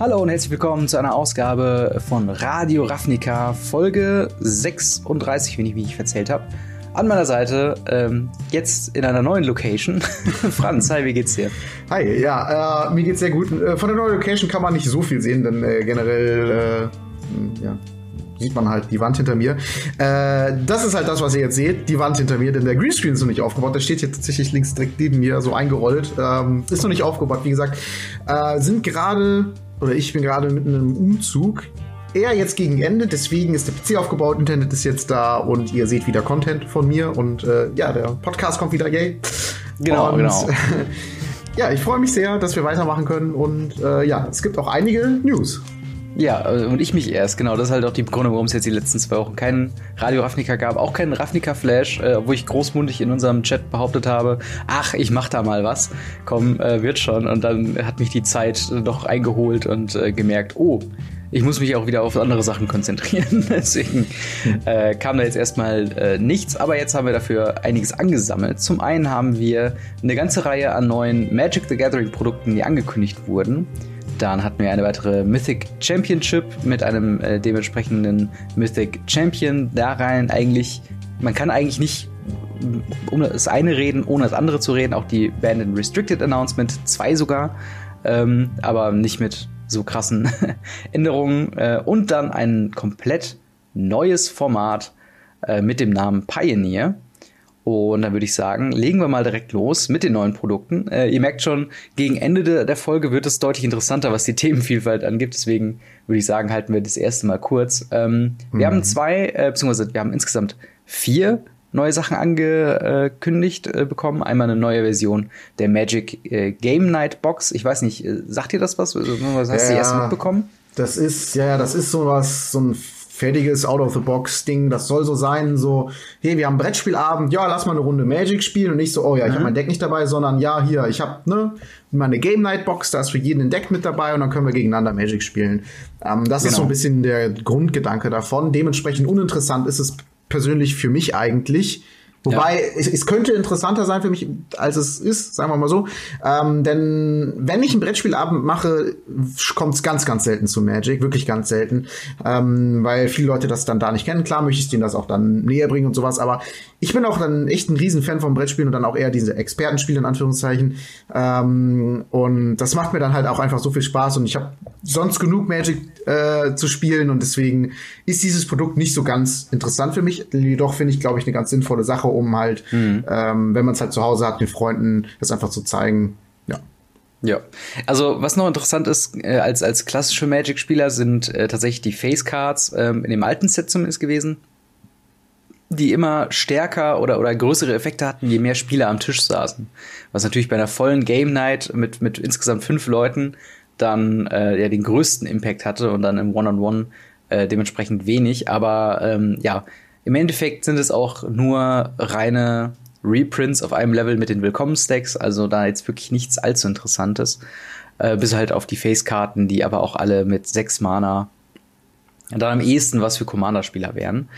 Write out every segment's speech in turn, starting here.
Hallo und herzlich willkommen zu einer Ausgabe von Radio Ravnica, Folge 36, wenn ich mich nicht verzählt habe. An meiner Seite, ähm, jetzt in einer neuen Location. Franz, hi, wie geht's dir? Hi, ja, äh, mir geht's sehr gut. Äh, von der neuen Location kann man nicht so viel sehen, denn äh, generell, äh, ja, sieht man halt die Wand hinter mir. Äh, das ist halt das, was ihr jetzt seht, die Wand hinter mir, denn der Greenscreen ist noch nicht aufgebaut. Der steht hier tatsächlich links direkt neben mir, so eingerollt. Ähm, ist noch nicht aufgebaut, wie gesagt. Äh, sind gerade oder ich bin gerade mitten im Umzug. Eher jetzt gegen Ende, deswegen ist der PC aufgebaut, Internet ist jetzt da und ihr seht wieder Content von mir und äh, ja, der Podcast kommt wieder, yay. Genau, und, genau. ja, ich freue mich sehr, dass wir weitermachen können und äh, ja, es gibt auch einige News. Ja, äh, und ich mich erst, genau. Das ist halt auch die Begründung, warum es jetzt die letzten zwei Wochen keinen Radio Ravnica gab, auch keinen Ravnica Flash, äh, wo ich großmundig in unserem Chat behauptet habe, ach, ich mach da mal was. Komm, äh, wird schon. Und dann hat mich die Zeit doch eingeholt und äh, gemerkt, oh, ich muss mich auch wieder auf andere Sachen konzentrieren. Deswegen äh, kam da jetzt erstmal äh, nichts, aber jetzt haben wir dafür einiges angesammelt. Zum einen haben wir eine ganze Reihe an neuen Magic the Gathering Produkten, die angekündigt wurden. Dann hatten wir eine weitere Mythic Championship mit einem äh, dementsprechenden Mythic Champion. Da rein eigentlich, man kann eigentlich nicht um das eine reden, ohne das andere zu reden. Auch die Band in Restricted Announcement, zwei sogar, ähm, aber nicht mit so krassen Änderungen. Äh, und dann ein komplett neues Format äh, mit dem Namen Pioneer. Und dann würde ich sagen, legen wir mal direkt los mit den neuen Produkten. Äh, ihr merkt schon, gegen Ende de der Folge wird es deutlich interessanter, was die Themenvielfalt angeht. Deswegen würde ich sagen, halten wir das erste Mal kurz. Ähm, mhm. Wir haben zwei, äh, beziehungsweise wir haben insgesamt vier neue Sachen angekündigt äh, bekommen. Einmal eine neue Version der Magic äh, Game Night Box. Ich weiß nicht, äh, sagt ihr das was? Was hast ja, du erst mitbekommen? Das ist, ja, das ist sowas, so ein fertiges Out-of-the-Box-Ding. Das soll so sein, so, hey, wir haben Brettspielabend, ja, lass mal eine Runde Magic spielen und nicht so, oh ja, ich mhm. habe mein Deck nicht dabei, sondern ja, hier, ich habe ne, meine Game Night Box, da ist für jeden ein Deck mit dabei und dann können wir gegeneinander Magic spielen. Ähm, das genau. ist so ein genau. bisschen der Grundgedanke davon. Dementsprechend uninteressant ist es persönlich für mich eigentlich. Wobei, ja. es, es, könnte interessanter sein für mich, als es ist, sagen wir mal so. Ähm, denn wenn ich einen Brettspielabend mache, kommt es ganz, ganz selten zu Magic, wirklich ganz selten. Ähm, weil viele Leute das dann da nicht kennen. Klar möchte ich denen das auch dann näher bringen und sowas, aber ich bin auch dann echt ein Riesenfan vom Brettspielen und dann auch eher diese Expertenspiele in Anführungszeichen. Ähm, und das macht mir dann halt auch einfach so viel Spaß und ich habe sonst genug Magic äh, zu spielen und deswegen ist dieses Produkt nicht so ganz interessant für mich. Jedoch finde ich, glaube ich, eine ganz sinnvolle Sache um halt, mhm. ähm, wenn man es halt zu Hause hat, den Freunden das einfach zu zeigen. Ja. Ja, also was noch interessant ist, äh, als, als klassische Magic-Spieler sind äh, tatsächlich die Face-Cards ähm, in dem alten Set zumindest gewesen, die immer stärker oder, oder größere Effekte hatten, je mehr Spieler am Tisch saßen. Was natürlich bei einer vollen Game Night mit, mit insgesamt fünf Leuten dann äh, ja den größten Impact hatte und dann im One-on-One -on -One, äh, dementsprechend wenig. Aber ähm, ja, im Endeffekt sind es auch nur reine Reprints auf einem Level mit den Willkommen-Stacks, also da jetzt wirklich nichts allzu Interessantes. Äh, bis halt auf die Face-Karten, die aber auch alle mit sechs Mana dann am ehesten was für Commander-Spieler wären.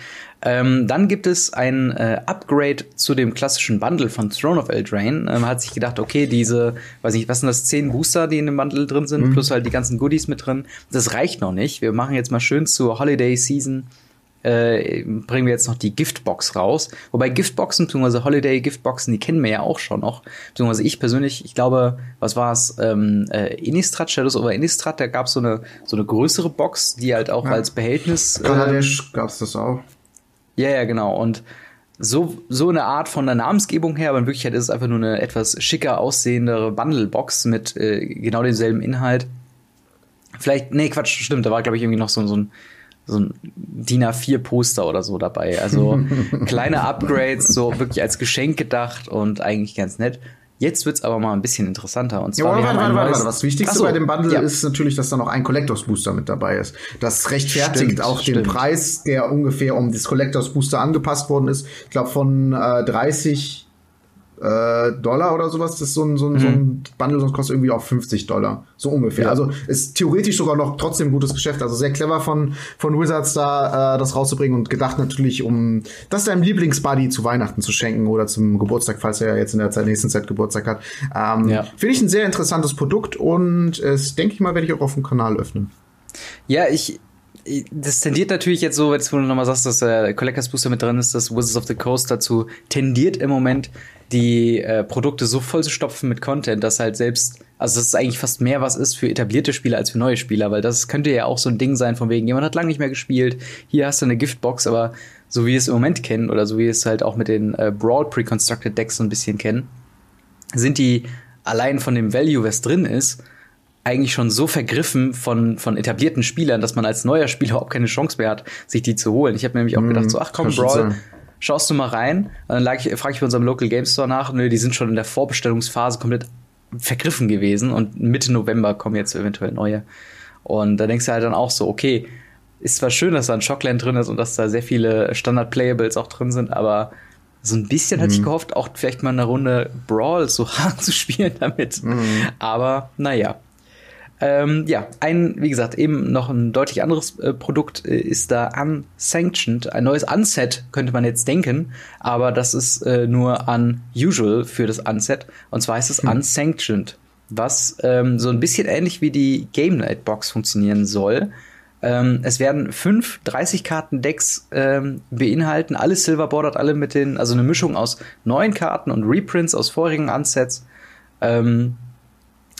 Ähm, dann gibt es ein äh, Upgrade zu dem klassischen Bundle von Throne of Eldraine. Ähm, man hat sich gedacht, okay, diese, weiß nicht, was sind das, zehn Booster, die in dem Bundle drin sind, mhm. plus halt die ganzen Goodies mit drin. Das reicht noch nicht. Wir machen jetzt mal schön zur Holiday Season äh, bringen wir jetzt noch die Giftbox raus. Wobei Giftboxen bzw. Holiday Giftboxen, die kennen wir ja auch schon noch. Beziehungsweise ich persönlich, ich glaube, was war es? Ähm, äh, Innistrad, Shadows over Innistrad, da gab so es eine, so eine größere Box, die halt auch ja. als Behältnis. Kaladesh ähm, gab's das auch. Ja, ja, genau. Und so, so eine Art von der Namensgebung her, aber in Wirklichkeit ist es einfach nur eine etwas schicker aussehendere Bundle-Box mit äh, genau demselben Inhalt. Vielleicht, nee, Quatsch, stimmt, da war, glaube ich, irgendwie noch so, so ein so ein DIN A4-Poster oder so dabei. Also kleine Upgrades, so wirklich als Geschenk gedacht und eigentlich ganz nett. Jetzt wird's aber mal ein bisschen interessanter. Und zwar, ja, warte, warte, warte, warte. Das Wichtigste so, bei dem Bundle ja. ist natürlich, dass da noch ein Collectors Booster mit dabei ist. Das rechtfertigt stimmt, auch stimmt. den Preis, der ungefähr um das Collectors Booster angepasst worden ist. Ich glaube von äh, 30 äh, Dollar oder sowas. Das ist so ein, so ein, mhm. so ein mhm. Bundle, das kostet irgendwie auch 50 Dollar. So ungefähr. Ja. Also ist theoretisch sogar noch trotzdem ein gutes Geschäft. Also sehr clever von, von Wizards da äh, das rauszubringen und gedacht natürlich, um das deinem Lieblingsbuddy zu Weihnachten zu schenken oder zum Geburtstag, falls er ja jetzt in der Zeit, nächsten Zeit Geburtstag hat. Ähm, ja. Finde ich ein sehr interessantes Produkt und es denke ich mal, werde ich auch auf dem Kanal öffnen. Ja, ich, das tendiert natürlich jetzt so, jetzt wo du nochmal sagst, dass der Collectors Booster mit drin ist, dass Wizards of the Coast dazu tendiert im Moment, die äh, Produkte so voll zu stopfen mit Content, dass halt selbst, also dass es eigentlich fast mehr was ist für etablierte Spieler als für neue Spieler, weil das könnte ja auch so ein Ding sein, von wegen, jemand hat lange nicht mehr gespielt, hier hast du eine Giftbox, aber so wie wir es im Moment kennen oder so wie wir es halt auch mit den äh, Brawl Pre-Constructed Decks so ein bisschen kennen, sind die allein von dem Value, was drin ist, eigentlich schon so vergriffen von, von etablierten Spielern, dass man als neuer Spieler überhaupt keine Chance mehr hat, sich die zu holen. Ich habe mir nämlich auch gedacht, so, ach komm, Brawl, schaust du mal rein. Und dann ich, frage ich bei unserem Local Game Store nach. Nö, die sind schon in der Vorbestellungsphase komplett vergriffen gewesen und Mitte November kommen jetzt eventuell neue. Und da denkst du halt dann auch so, okay, ist zwar schön, dass da ein Shockland drin ist und dass da sehr viele Standard-Playables auch drin sind, aber so ein bisschen mhm. hatte ich gehofft, auch vielleicht mal eine Runde Brawl so hart zu spielen damit. Mhm. Aber naja, ähm, ja, ein, wie gesagt, eben noch ein deutlich anderes äh, Produkt äh, ist da Unsanctioned. Ein neues Unset könnte man jetzt denken, aber das ist äh, nur unusual für das Unset. Und zwar heißt es hm. Unsanctioned, was ähm, so ein bisschen ähnlich wie die Game Night Box funktionieren soll. Ähm, es werden fünf 30-Karten-Decks ähm, beinhalten, alle silverbordered, alle mit den, also eine Mischung aus neuen Karten und Reprints aus vorigen Unsets. Ähm,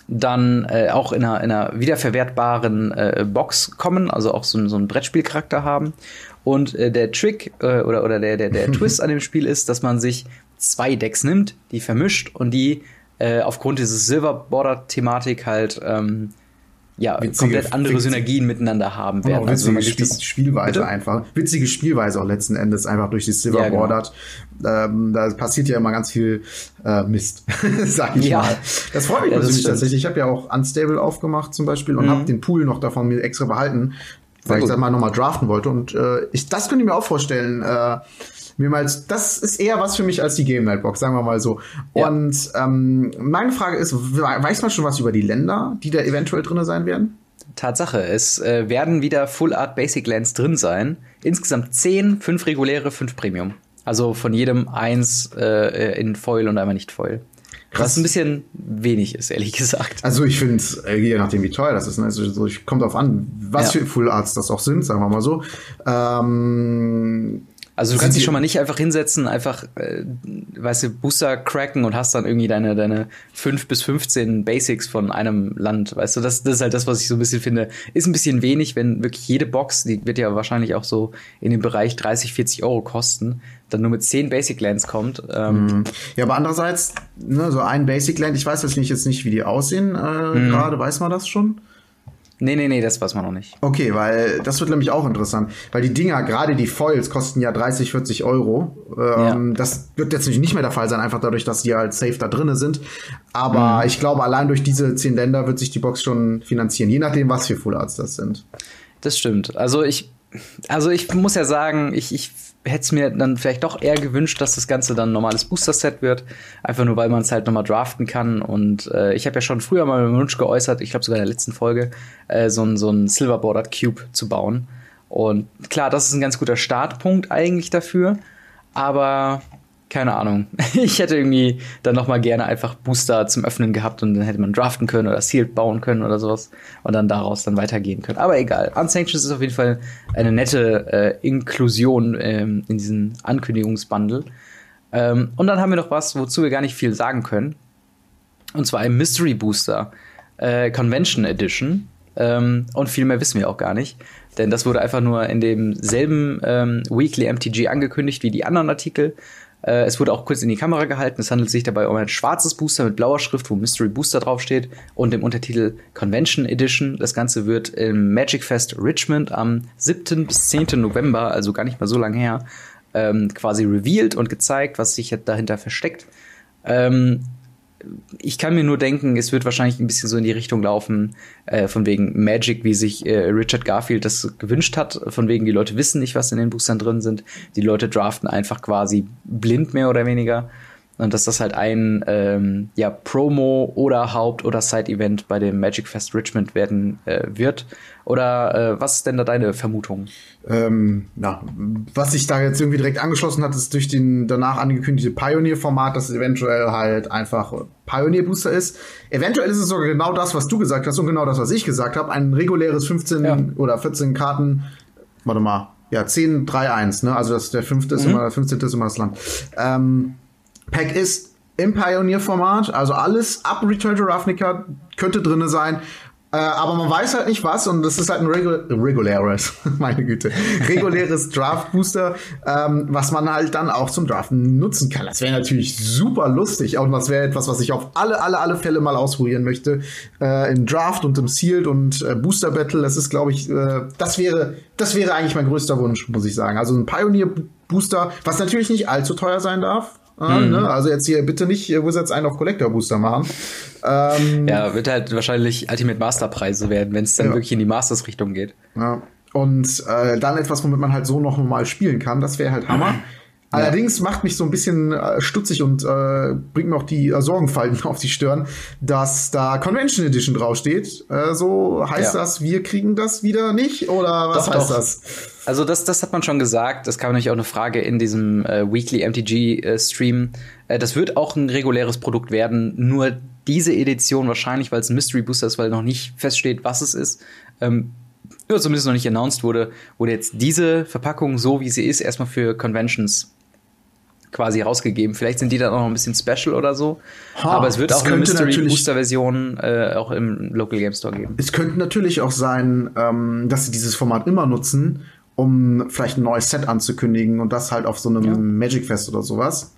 dann äh, auch in einer, in einer wiederverwertbaren äh, Box kommen, also auch so, so einen Brettspielcharakter haben. Und äh, der Trick äh, oder, oder der, der, der Twist an dem Spiel ist, dass man sich zwei Decks nimmt, die vermischt und die äh, aufgrund dieses Silver Border Thematik halt ähm, ja, witzige, komplett andere Synergien miteinander haben werden. Also, witzige Spiel Spielweise bitte? einfach. Witzige Spielweise auch letzten Endes einfach durch die Silver ja, genau. Ähm, da passiert ja immer ganz viel äh, Mist, sag ich ja. mal. Das freut mich ja, persönlich tatsächlich. Ich habe ja auch Unstable aufgemacht zum Beispiel und mhm. habe den Pool noch davon mir extra behalten, weil ich das mal nochmal draften wollte. Und äh, ich, das könnte ich mir auch vorstellen, äh, mir mal, das ist eher was für mich als die Game Night Box, sagen wir mal so. Ja. Und ähm, meine Frage ist, weiß man schon was über die Länder, die da eventuell drin sein werden? Tatsache, es äh, werden wieder Full Art Basic Lands drin sein. Insgesamt zehn, fünf reguläre, fünf Premium. Also von jedem eins äh, in Foil und einmal nicht Foil. Krass. Was ein bisschen wenig ist, ehrlich gesagt. Also ich finde, äh, je nachdem wie teuer das ist, ne? also so, kommt darauf an, was ja. für Full Arts das auch sind, sagen wir mal so. Ähm, also du kannst dich schon mal nicht einfach hinsetzen, einfach, äh, weißt du, Booster cracken und hast dann irgendwie deine, deine fünf bis 15 Basics von einem Land, weißt du, das, das ist halt das, was ich so ein bisschen finde, ist ein bisschen wenig, wenn wirklich jede Box, die wird ja wahrscheinlich auch so in dem Bereich 30, 40 Euro kosten, dann nur mit 10 Basic Lands kommt. Ähm. Mhm. Ja, aber andererseits, ne, so ein Basic Land, ich weiß jetzt nicht, jetzt nicht, wie die aussehen, äh, mhm. gerade, weiß man das schon? Nee, nee, nee, das weiß man noch nicht. Okay, weil das wird nämlich auch interessant. Weil die Dinger, gerade die Foils, kosten ja 30, 40 Euro. Ähm, ja. Das wird jetzt nicht mehr der Fall sein, einfach dadurch, dass die halt safe da drinnen sind. Aber mhm. ich glaube, allein durch diese zehn Länder wird sich die Box schon finanzieren, je nachdem, was für Full Arts das sind. Das stimmt. Also ich, also ich muss ja sagen, ich, ich hätte es mir dann vielleicht doch eher gewünscht, dass das Ganze dann ein normales Booster-Set wird. Einfach nur, weil man es halt nochmal draften kann. Und äh, ich habe ja schon früher mal meinen Wunsch geäußert, ich glaube sogar in der letzten Folge, äh, so ein so ein Silver Bordered Cube zu bauen. Und klar, das ist ein ganz guter Startpunkt eigentlich dafür. Aber keine Ahnung. Ich hätte irgendwie dann noch mal gerne einfach Booster zum Öffnen gehabt und dann hätte man draften können oder Sealed bauen können oder sowas und dann daraus dann weitergehen können. Aber egal. Unsanctioned ist auf jeden Fall eine nette äh, Inklusion ähm, in diesen Ankündigungsbundle. Ähm, und dann haben wir noch was, wozu wir gar nicht viel sagen können. Und zwar ein Mystery Booster äh, Convention Edition. Ähm, und viel mehr wissen wir auch gar nicht. Denn das wurde einfach nur in demselben ähm, Weekly MTG angekündigt wie die anderen Artikel. Äh, es wurde auch kurz in die Kamera gehalten. Es handelt sich dabei um ein schwarzes Booster mit blauer Schrift, wo Mystery Booster draufsteht und dem Untertitel Convention Edition. Das Ganze wird im Magic Fest Richmond am 7. bis 10. November, also gar nicht mal so lange her, ähm, quasi revealed und gezeigt, was sich dahinter versteckt. Ähm, ich kann mir nur denken, es wird wahrscheinlich ein bisschen so in die Richtung laufen, äh, von wegen Magic, wie sich äh, Richard Garfield das gewünscht hat. Von wegen, die Leute wissen nicht, was in den Boostern drin sind. Die Leute draften einfach quasi blind mehr oder weniger. Und dass das halt ein ähm, ja, Promo oder Haupt- oder Side-Event bei dem Magic Fest Richmond werden äh, wird. Oder äh, was ist denn da deine Vermutung? Ähm, na, was sich da jetzt irgendwie direkt angeschlossen hat, ist durch den danach angekündigte Pioneer-Format, dass es eventuell halt einfach Pioneer-Booster ist. Eventuell ist es sogar genau das, was du gesagt hast und genau das, was ich gesagt habe. Ein reguläres 15 ja. oder 14 Karten, warte mal, ja, 10, 3, 1, ne? Also das, der fünfte ist mhm. immer, der 15. ist immer das Land. Ähm, Pack ist im Pioneer-Format, also alles ab Return to Ravnica könnte drinne sein. Äh, aber man weiß halt nicht was und das ist halt ein Regu reguläres, meine Güte, reguläres Draft-Booster, ähm, was man halt dann auch zum Draften nutzen kann. Das wäre natürlich super lustig und das wäre etwas, was ich auf alle, alle, alle Fälle mal ausprobieren möchte. Äh, Im Draft und im Sealed und äh, Booster Battle, das ist, glaube ich, äh, das wäre, das wäre eigentlich mein größter Wunsch, muss ich sagen. Also ein Pioneer-Booster, was natürlich nicht allzu teuer sein darf. Mhm. Ne? Also jetzt hier bitte nicht Wizards einen auf Collector Booster machen. Ähm, ja, wird halt wahrscheinlich Ultimate Master Preise werden, wenn es dann ja. wirklich in die Masters Richtung geht. Ja. Und äh, dann etwas, womit man halt so noch mal spielen kann, das wäre halt Hammer. Allerdings macht mich so ein bisschen äh, stutzig und äh, bringt mir auch die äh, Sorgenfalten auf die Stirn, dass da Convention Edition draufsteht. Äh, so heißt ja. das, wir kriegen das wieder nicht? Oder was doch, heißt doch. das? Also das, das hat man schon gesagt. Das kam nämlich auch eine Frage in diesem äh, Weekly MTG äh, Stream. Äh, das wird auch ein reguläres Produkt werden. Nur diese Edition wahrscheinlich, weil es ein Mystery Booster ist, weil noch nicht feststeht, was es ist. Ähm, oder zumindest noch nicht announced wurde, wurde jetzt diese Verpackung so wie sie ist erstmal für Conventions quasi rausgegeben. Vielleicht sind die dann auch noch ein bisschen special oder so. Ha, aber es wird auch eine Mystery Booster Version äh, auch im Local Game Store geben. Es könnte natürlich auch sein, ähm, dass sie dieses Format immer nutzen, um vielleicht ein neues Set anzukündigen und das halt auf so einem ja. Magic Fest oder sowas.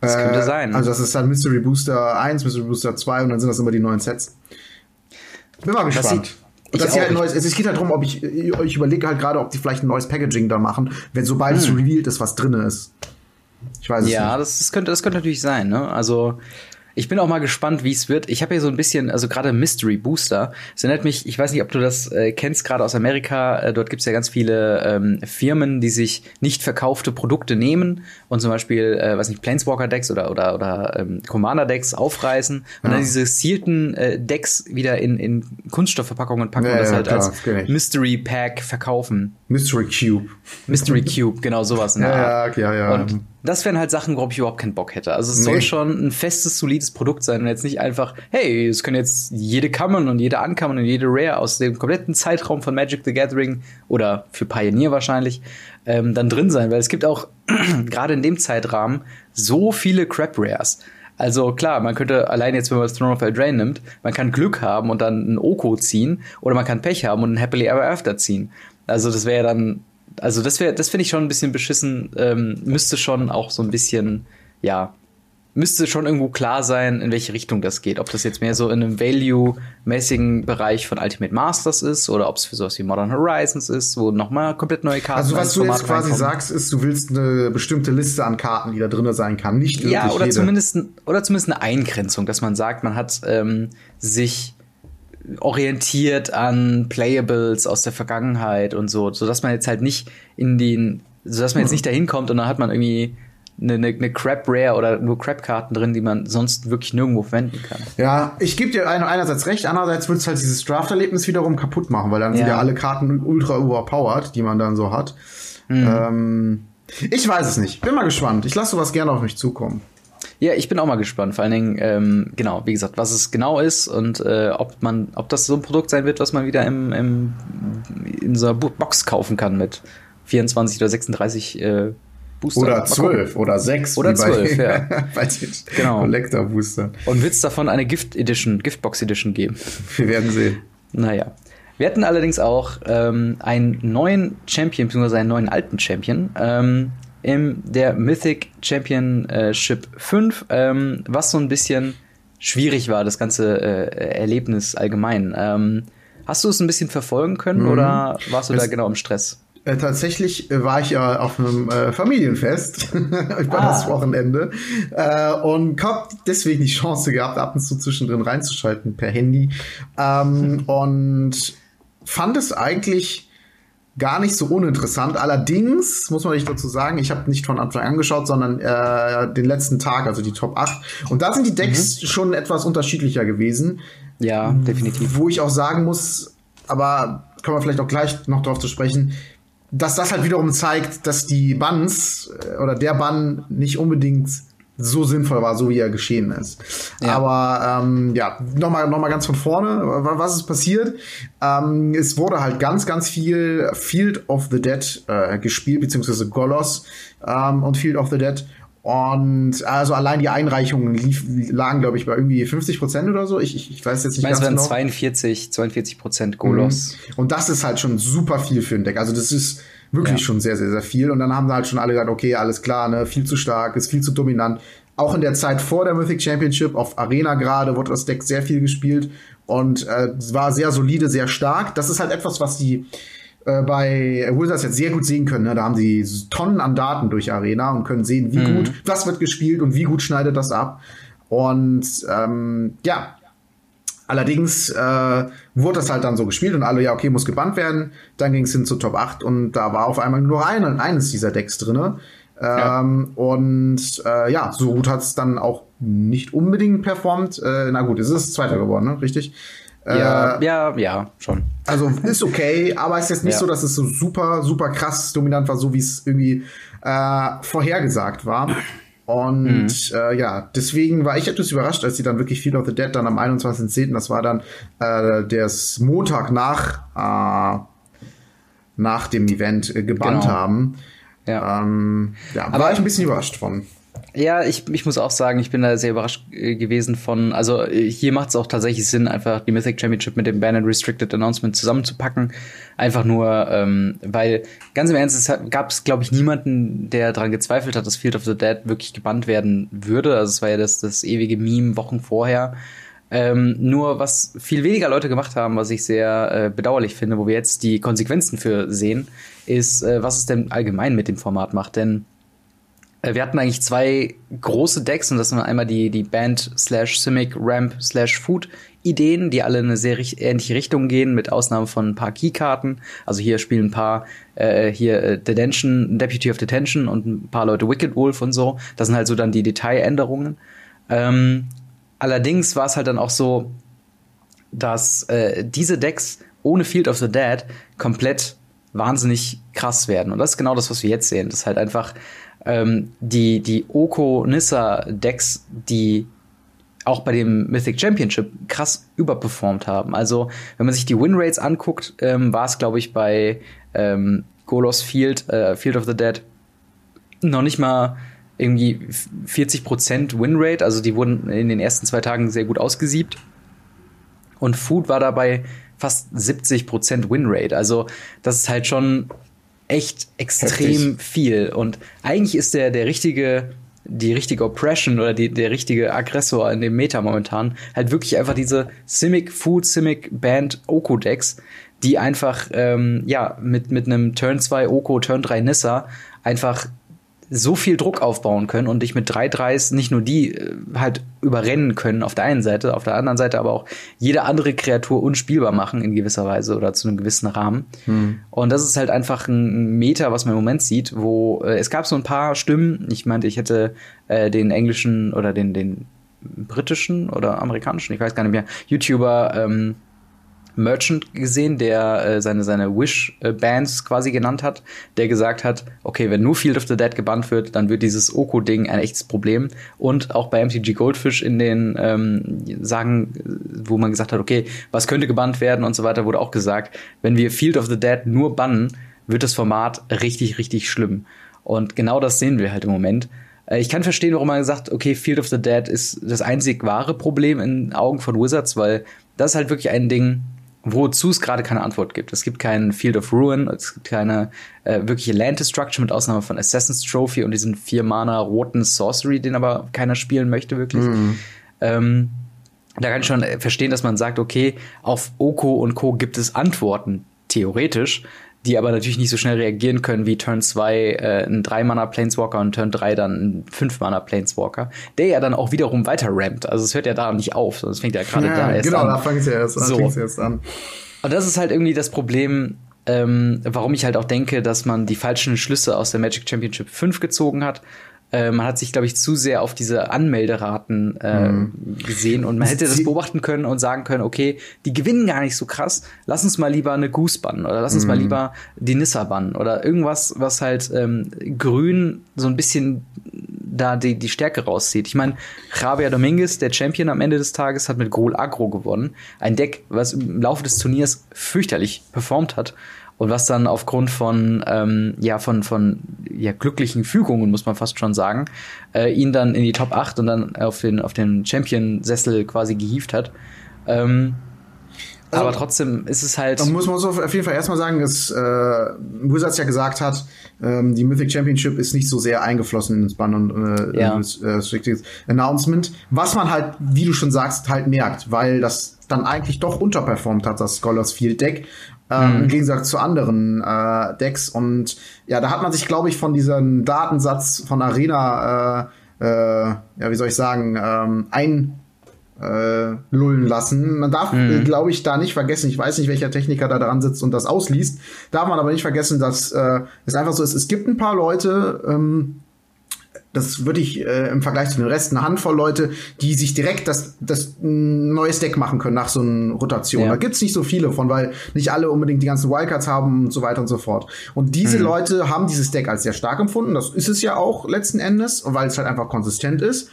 Das könnte äh, sein. Also das ist dann Mystery Booster 1, Mystery Booster 2 und dann sind das immer die neuen Sets. Bin mal gespannt. Und das halt neues, es geht halt darum, ob ich, ich überlege halt gerade, ob die vielleicht ein neues Packaging da machen, wenn sobald hm. es revealed ist, was drin ist. Ich weiß es ja, nicht. Ja, das, das, könnte, das könnte natürlich sein, ne? Also, ich bin auch mal gespannt, wie es wird. Ich habe hier so ein bisschen, also gerade Mystery Booster. Es erinnert mich, ich weiß nicht, ob du das äh, kennst, gerade aus Amerika. Äh, dort gibt's ja ganz viele ähm, Firmen, die sich nicht verkaufte Produkte nehmen und zum Beispiel, äh, weiß nicht, Planeswalker Decks oder oder oder ähm, Commander Decks aufreißen und ja. dann diese sealten äh, Decks wieder in in Kunststoffverpackungen packen ja, und das ja, halt klar, als Mystery Pack verkaufen. Mystery Cube. Mystery Cube, genau sowas. Ne? Ja, ja, ja, ja. Und das wären halt Sachen, worauf ich überhaupt keinen Bock hätte. Also es nee. soll schon ein festes, solides Produkt sein und jetzt nicht einfach, hey, es können jetzt jede Common und jede Uncommon und jede Rare aus dem kompletten Zeitraum von Magic the Gathering oder für Pioneer wahrscheinlich ähm, dann drin sein, weil es gibt auch gerade in dem Zeitrahmen so viele Crap Rares. Also klar, man könnte allein jetzt, wenn man das Throne of Eldraine nimmt, man kann Glück haben und dann ein Oko ziehen oder man kann Pech haben und ein Happily Ever After ziehen. Also das wäre dann also das wäre, das finde ich schon ein bisschen beschissen. Ähm, müsste schon auch so ein bisschen, ja, müsste schon irgendwo klar sein, in welche Richtung das geht. Ob das jetzt mehr so in einem Value-mäßigen Bereich von Ultimate Masters ist oder ob es für sowas wie Modern Horizons ist, wo nochmal komplett neue Karten Also was du jetzt quasi reinkommen. sagst, ist, du willst eine bestimmte Liste an Karten, die da drin sein kann, nicht wirklich Ja, oder jede. zumindest oder zumindest eine Eingrenzung, dass man sagt, man hat ähm, sich orientiert an Playables aus der Vergangenheit und so, so dass man jetzt halt nicht in den, so dass man jetzt nicht dahin kommt und dann hat man irgendwie eine, eine, eine Crap Rare oder nur Crap-Karten drin, die man sonst wirklich nirgendwo verwenden kann. Ja, ich gebe dir einerseits recht, andererseits wird es halt dieses Draft-Erlebnis wiederum kaputt machen, weil dann ja. sind ja alle Karten ultra overpowered, die man dann so hat. Mhm. Ähm, ich weiß es nicht. Bin mal gespannt. Ich lasse sowas gerne auf mich zukommen. Ja, ich bin auch mal gespannt. Vor allen Dingen, ähm, genau, wie gesagt, was es genau ist und äh, ob man, ob das so ein Produkt sein wird, was man wieder im, im in so einer Box kaufen kann mit 24 oder 36 äh, Booster. Oder 12 oder 6. Oder 12, ja. bei den genau. Collector Booster. Und wird es davon eine Gift Edition, Giftbox Edition geben? Wir werden sehen. Naja. Wir hatten allerdings auch ähm, einen neuen Champion, beziehungsweise einen neuen alten Champion. Ähm, in der Mythic Championship 5, ähm, was so ein bisschen schwierig war, das ganze äh, Erlebnis allgemein. Ähm, hast du es ein bisschen verfolgen können mhm. oder warst du es da genau im Stress? Äh, tatsächlich äh, war ich ja auf einem äh, Familienfest über ah. das Wochenende äh, und habe deswegen die Chance gehabt, ab und zu zwischendrin reinzuschalten per Handy ähm, und fand es eigentlich gar nicht so uninteressant. Allerdings muss man nicht dazu sagen, ich habe nicht von Anfang an geschaut, sondern äh, den letzten Tag, also die Top 8. Und da sind die Decks mhm. schon etwas unterschiedlicher gewesen. Ja, definitiv. Wo ich auch sagen muss, aber kommen wir vielleicht auch gleich noch drauf zu sprechen, dass das halt wiederum zeigt, dass die Bans äh, oder der Bann nicht unbedingt so sinnvoll war, so wie er geschehen ist. Ja. Aber ähm, ja, nochmal noch mal ganz von vorne, was ist passiert? Ähm, es wurde halt ganz, ganz viel Field of the Dead äh, gespielt, beziehungsweise Golos ähm, und Field of the Dead. Und also allein die Einreichungen lief, lagen, glaube ich, bei irgendwie 50 Prozent oder so. Ich, ich, ich weiß jetzt nicht ganz genau. 42, 42 Prozent Golos. Mhm. Und das ist halt schon super viel für ein Deck. Also das ist wirklich ja. schon sehr, sehr, sehr viel. Und dann haben halt schon alle gesagt, okay, alles klar, ne, viel zu stark, ist viel zu dominant. Auch in der Zeit vor der Mythic Championship auf Arena gerade wurde das Deck sehr viel gespielt und äh, war sehr solide, sehr stark. Das ist halt etwas, was die äh, bei Wizards jetzt sehr gut sehen können. Ne? Da haben sie Tonnen an Daten durch Arena und können sehen, wie mhm. gut was wird gespielt und wie gut schneidet das ab. Und ähm, ja, Allerdings äh, wurde das halt dann so gespielt und alle, ja, okay, muss gebannt werden. Dann ging es hin zu Top 8 und da war auf einmal nur ein, eines dieser Decks drinne. Ähm, ja. Und äh, ja, so gut hat es dann auch nicht unbedingt performt. Äh, na gut, es ist Zweiter geworden, ne? richtig? Ja, äh, ja, ja, schon. Also ist okay, aber es ist jetzt nicht ja. so, dass es so super, super krass dominant war, so wie es irgendwie äh, vorhergesagt war. Und mhm. äh, ja, deswegen war ich etwas überrascht, als sie dann wirklich Field of the Dead dann am 21.10., das war dann äh, der Montag nach, äh, nach dem Event äh, gebannt genau. haben. Ja. Ähm, ja, aber war ich ein bisschen überrascht von. Ja, ich, ich muss auch sagen, ich bin da sehr überrascht äh, gewesen von, also äh, hier macht es auch tatsächlich Sinn, einfach die Mythic Championship mit dem Ban and Restricted Announcement zusammenzupacken. Einfach nur, ähm, weil, ganz im Ernst, es gab es, glaube ich, niemanden, der daran gezweifelt hat, dass Field of the Dead wirklich gebannt werden würde. Also es war ja das, das ewige Meme Wochen vorher. Ähm, nur was viel weniger Leute gemacht haben, was ich sehr äh, bedauerlich finde, wo wir jetzt die Konsequenzen für sehen, ist, äh, was es denn allgemein mit dem Format macht. Denn wir hatten eigentlich zwei große Decks und das sind einmal die, die Band slash Simic Ramp slash Food Ideen, die alle in eine sehr ähnliche Richtung gehen, mit Ausnahme von ein paar Keykarten. Also hier spielen ein paar, äh, hier äh, Detention, Deputy of Detention und ein paar Leute Wicked Wolf und so. Das sind halt so dann die Detailänderungen. Ähm, allerdings war es halt dann auch so, dass äh, diese Decks ohne Field of the Dead komplett wahnsinnig krass werden. Und das ist genau das, was wir jetzt sehen. Das ist halt einfach ähm, die, die Oko-Nissa-Decks, die auch bei dem Mythic Championship krass überperformt haben. Also, wenn man sich die Winrates anguckt, ähm, war es, glaube ich, bei ähm, Golos Field, äh, Field of the Dead, noch nicht mal irgendwie 40% Winrate. Also, die wurden in den ersten zwei Tagen sehr gut ausgesiebt. Und Food war dabei fast 70% Winrate. Also, das ist halt schon echt extrem Heftig. viel. Und eigentlich ist der, der richtige, die richtige Oppression oder die, der richtige Aggressor in dem Meta momentan halt wirklich einfach diese Simic Food, Simic Band Oko Decks, die einfach, ähm, ja, mit, mit einem Turn 2 Oko, Turn 3 Nissa einfach so viel Druck aufbauen können und dich mit drei Dreis nicht nur die äh, halt überrennen können auf der einen Seite, auf der anderen Seite aber auch jede andere Kreatur unspielbar machen in gewisser Weise oder zu einem gewissen Rahmen. Hm. Und das ist halt einfach ein Meter, was man im Moment sieht, wo äh, es gab so ein paar Stimmen. Ich meinte, ich hätte äh, den englischen oder den den britischen oder amerikanischen, ich weiß gar nicht mehr, YouTuber ähm, Merchant gesehen, der äh, seine, seine Wish-Bands quasi genannt hat, der gesagt hat, okay, wenn nur Field of the Dead gebannt wird, dann wird dieses Oko-Ding ein echtes Problem. Und auch bei MTG Goldfish in den ähm, Sagen, wo man gesagt hat, okay, was könnte gebannt werden und so weiter, wurde auch gesagt, wenn wir Field of the Dead nur bannen, wird das Format richtig, richtig schlimm. Und genau das sehen wir halt im Moment. Äh, ich kann verstehen, warum man sagt, okay, Field of the Dead ist das einzig wahre Problem in Augen von Wizards, weil das ist halt wirklich ein Ding, wozu es gerade keine Antwort gibt. Es gibt keinen Field of Ruin, es gibt keine äh, wirkliche Land Destruction mit Ausnahme von Assassin's Trophy und diesen vier Mana roten Sorcery, den aber keiner spielen möchte wirklich. Mhm. Ähm, da kann ich schon verstehen, dass man sagt, okay, auf Oko und Co. gibt es Antworten, theoretisch die aber natürlich nicht so schnell reagieren können wie Turn 2 äh, ein 3-Mana Planeswalker und Turn 3 dann ein 5-Mana Planeswalker, der ja dann auch wiederum weiter rampt. Also es hört ja da nicht auf, sondern es fängt ja gerade ja, da erst genau, an. Genau, da fängt es ja erst, so. erst an. Und das ist halt irgendwie das Problem, ähm, warum ich halt auch denke, dass man die falschen Schlüsse aus der Magic Championship 5 gezogen hat. Äh, man hat sich, glaube ich, zu sehr auf diese Anmelderaten äh, mhm. gesehen und man hätte das beobachten können und sagen können, okay, die gewinnen gar nicht so krass, lass uns mal lieber eine Goose bannen oder lass uns mhm. mal lieber die Nissa bannen oder irgendwas, was halt ähm, grün so ein bisschen da die, die Stärke rauszieht. Ich meine, Javier Dominguez, der Champion am Ende des Tages, hat mit Grol Agro gewonnen. Ein Deck, was im Laufe des Turniers fürchterlich performt hat und was dann aufgrund von ähm, ja von von ja glücklichen Fügungen muss man fast schon sagen äh, ihn dann in die Top 8 und dann auf den auf den Champion Sessel quasi gehievt hat ähm, also, aber trotzdem ist es halt. Da muss man so auf jeden Fall erstmal sagen, dass äh, Wizards ja gesagt hat, ähm, die Mythic Championship ist nicht so sehr eingeflossen ins Bann und äh, ja. äh, Announcement. Was man halt, wie du schon sagst, halt merkt, weil das dann eigentlich doch unterperformt hat, das Scholars Field Deck. Ähm, mhm. Im Gegensatz zu anderen äh, Decks. Und ja, da hat man sich, glaube ich, von diesem Datensatz von Arena, äh, äh, ja, wie soll ich sagen, ähm, ein äh, lullen lassen. Man darf, mhm. glaube ich, da nicht vergessen, ich weiß nicht, welcher Techniker da dran sitzt und das ausliest, darf man aber nicht vergessen, dass äh, es einfach so ist, es gibt ein paar Leute, ähm, das würde ich äh, im Vergleich zu den Resten eine Handvoll Leute, die sich direkt das, das neues Deck machen können nach so einer Rotation. Ja. Da gibt's nicht so viele von, weil nicht alle unbedingt die ganzen Wildcards haben und so weiter und so fort. Und diese mhm. Leute haben dieses Deck als sehr stark empfunden. Das ist es ja auch letzten Endes, weil es halt einfach konsistent ist.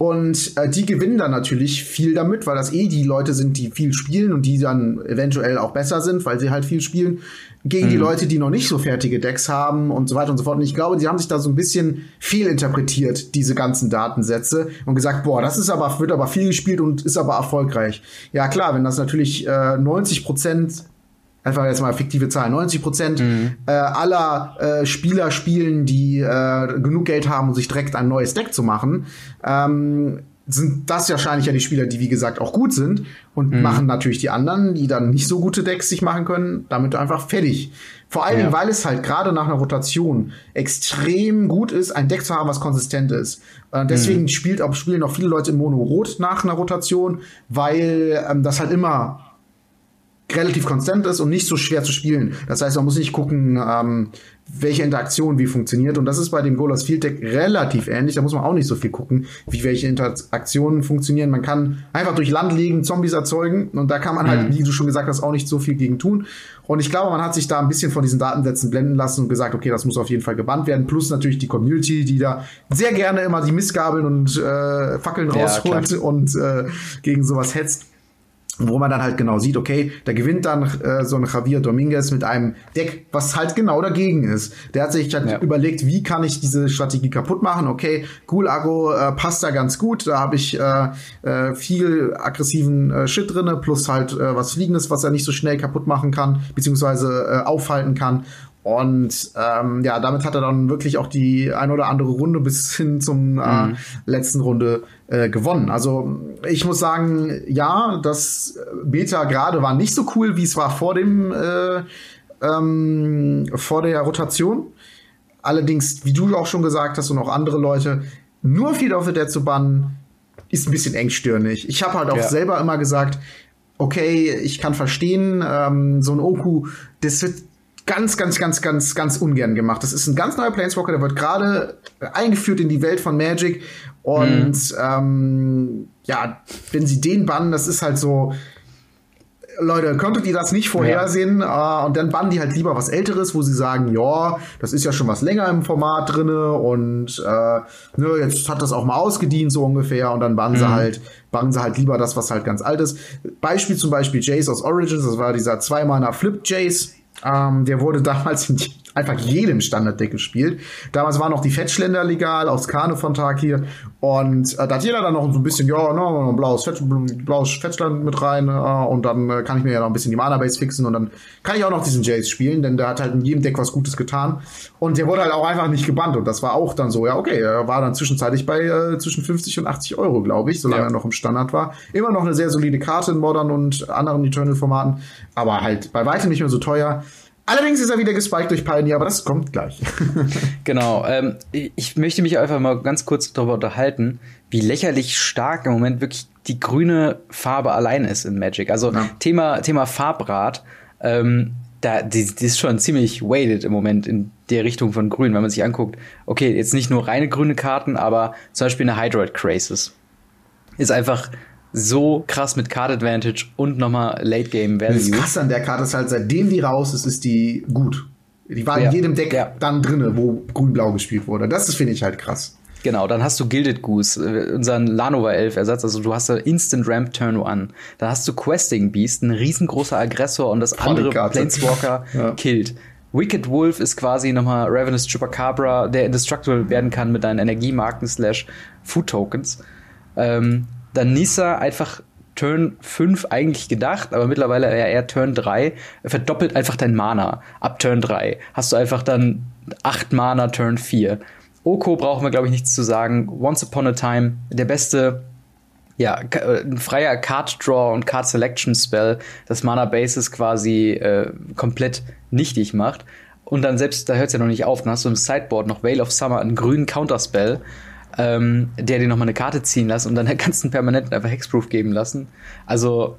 Und äh, die gewinnen dann natürlich viel damit, weil das eh die Leute sind, die viel spielen und die dann eventuell auch besser sind, weil sie halt viel spielen, gegen mhm. die Leute, die noch nicht so fertige Decks haben und so weiter und so fort. Und ich glaube, die haben sich da so ein bisschen fehlinterpretiert, diese ganzen Datensätze, und gesagt, boah, das ist aber, wird aber viel gespielt und ist aber erfolgreich. Ja klar, wenn das natürlich äh, 90 Prozent einfach jetzt mal fiktive Zahlen, 90 Prozent mhm. äh, aller äh, Spieler spielen, die äh, genug Geld haben, um sich direkt ein neues Deck zu machen, ähm, sind das wahrscheinlich ja die Spieler, die wie gesagt auch gut sind und mhm. machen natürlich die anderen, die dann nicht so gute Decks sich machen können, damit einfach fertig. Vor allen ja. Dingen, weil es halt gerade nach einer Rotation extrem gut ist, ein Deck zu haben, was konsistent ist. Äh, deswegen mhm. spielt auch, spielen auch viele Leute im Mono Rot nach einer Rotation, weil ähm, das halt immer relativ konstant ist und nicht so schwer zu spielen. Das heißt, man muss nicht gucken, ähm, welche Interaktion wie funktioniert. Und das ist bei dem Golas Field Deck relativ ähnlich. Da muss man auch nicht so viel gucken, wie welche Interaktionen funktionieren. Man kann einfach durch Land liegen, Zombies erzeugen. Und da kann man halt, mhm. wie du schon gesagt hast, auch nicht so viel gegen tun. Und ich glaube, man hat sich da ein bisschen von diesen Datensätzen blenden lassen und gesagt, okay, das muss auf jeden Fall gebannt werden. Plus natürlich die Community, die da sehr gerne immer die Missgabeln und äh, Fackeln ja, rausholt klar. und äh, gegen sowas hetzt wo man dann halt genau sieht, okay, da gewinnt dann äh, so ein Javier Dominguez mit einem Deck, was halt genau dagegen ist. Der hat sich halt ja. überlegt, wie kann ich diese Strategie kaputt machen? Okay, Gulago äh, passt da ganz gut, da habe ich äh, äh, viel aggressiven äh, Shit drinne, plus halt äh, was Fliegendes, was er nicht so schnell kaputt machen kann, beziehungsweise äh, aufhalten kann. Und ähm, ja, damit hat er dann wirklich auch die ein oder andere Runde bis hin zum äh, mhm. letzten Runde äh, gewonnen. Also ich muss sagen, ja, das Beta gerade war nicht so cool, wie es war vor dem äh, ähm, vor der Rotation. Allerdings, wie du auch schon gesagt hast und auch andere Leute, nur Feed of the Dead zu bannen, ist ein bisschen engstirnig. Ich habe halt auch ja. selber immer gesagt, okay, ich kann verstehen, ähm, so ein Oku, das wird ganz, ganz, ganz, ganz, ganz ungern gemacht. Das ist ein ganz neuer Planeswalker, der wird gerade eingeführt in die Welt von Magic. Und mhm. ähm, ja, wenn sie den bannen, das ist halt so. Leute, könntet ihr das nicht vorhersehen? Ja. Uh, und dann bannen die halt lieber was Älteres, wo sie sagen, ja, das ist ja schon was länger im Format drinne und äh, ne, jetzt hat das auch mal ausgedient, so ungefähr, und dann bannen mhm. sie halt, bannen sie halt lieber das, was halt ganz alt ist. Beispiel zum Beispiel Jace aus Origins, das war dieser zweimaler Flip Jace ähm, der wurde damals in einfach jedem Standarddeck gespielt. Damals waren noch die Fettschländer legal aus Kane von Tag hier. Und äh, da hat jeder dann noch so ein bisschen, ja, no, ein blaues, Fett, blaues Fettschland mit rein. Äh, und dann äh, kann ich mir ja noch ein bisschen die Mana-Base fixen. Und dann kann ich auch noch diesen Jace spielen, denn der hat halt in jedem Deck was Gutes getan. Und der wurde halt auch einfach nicht gebannt. Und das war auch dann so, ja, okay, er war dann zwischenzeitlich bei äh, zwischen 50 und 80 Euro, glaube ich, solange ja. er noch im Standard war. Immer noch eine sehr solide Karte in Modern und anderen Eternal-Formaten. Aber halt bei weitem nicht mehr so teuer. Allerdings ist er wieder gespiked durch Pioneer, aber das kommt gleich. genau. Ähm, ich möchte mich einfach mal ganz kurz darüber unterhalten, wie lächerlich stark im Moment wirklich die grüne Farbe allein ist in Magic. Also ja. Thema, Thema Farbrad. Ähm, da, die, die ist schon ziemlich weighted im Moment in der Richtung von Grün, wenn man sich anguckt. Okay, jetzt nicht nur reine grüne Karten, aber zum Beispiel eine Hydroid Crisis ist einfach so krass mit Card Advantage und nochmal Late Game Value. Das krass an der Karte ist halt, seitdem die raus ist, ist die gut. Die war ja. in jedem Deck ja. dann drinne, wo grün-blau gespielt wurde. Das finde ich halt krass. Genau, dann hast du Gilded Goose, äh, unseren Lanova Elf Ersatz, also du hast da Instant Ramp Turn One. Dann hast du Questing Beast, ein riesengroßer Aggressor und das andere Planeswalker ja. killt. Wicked Wolf ist quasi nochmal Ravenous Chupacabra, der indestructible werden kann mit deinen Energiemarken slash Food Tokens. Ähm, dann Nisa einfach Turn 5 eigentlich gedacht, aber mittlerweile eher, eher Turn 3. Verdoppelt einfach dein Mana. Ab Turn 3 hast du einfach dann 8 Mana Turn 4. Oko brauchen wir, glaube ich, nichts zu sagen. Once Upon a Time, der beste, ja, äh, ein freier Card Draw und Card Selection Spell, das Mana Bases quasi äh, komplett nichtig macht. Und dann selbst, da hört es ja noch nicht auf, dann hast du im Sideboard noch Veil of Summer, einen grünen Counterspell ähm, der dir nochmal eine Karte ziehen lässt und dann der ganzen Permanenten einfach Hexproof geben lassen. Also,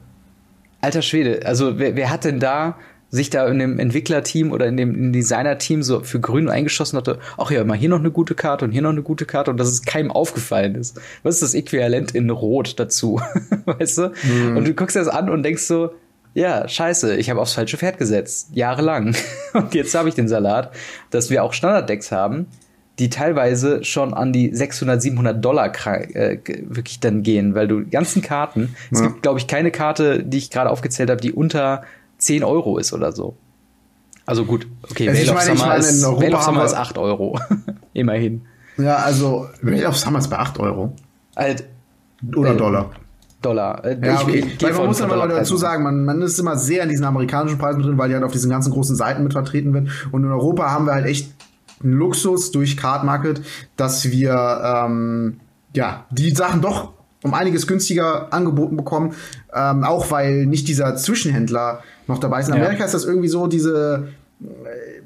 alter Schwede, also wer, wer hat denn da sich da in dem Entwicklerteam oder in dem Designerteam so für grün eingeschossen hatte, ach ja, mal hier noch eine gute Karte und hier noch eine gute Karte und dass es keinem aufgefallen ist. Was ist das Äquivalent in Rot dazu? weißt du? Mhm. Und du guckst das an und denkst so, ja, scheiße, ich habe aufs falsche Pferd gesetzt, jahrelang. und jetzt habe ich den Salat, dass wir auch Standarddecks haben, die teilweise schon an die 600, 700 Dollar äh, wirklich dann gehen, weil du ganzen Karten, ja. es gibt, glaube ich, keine Karte, die ich gerade aufgezählt habe, die unter 10 Euro ist oder so. Also gut, okay, also Veil of Summer, meine, ist, Veil of Summer ist 8 Euro. Immerhin. Ja, also Veil of Summer ist bei 8 Euro. Halt, oder äh, Dollar. Dollar. Äh, ja, okay. Ich, ich man muss aber dazu sagen, man, man ist immer sehr in diesen amerikanischen Preisen drin, weil die halt auf diesen ganzen großen Seiten mit vertreten werden. Und in Europa haben wir halt echt ein Luxus durch Card Market, dass wir ähm, ja die Sachen doch um einiges günstiger angeboten bekommen, ähm, auch weil nicht dieser Zwischenhändler noch dabei ist. In Amerika ja. ist das irgendwie so diese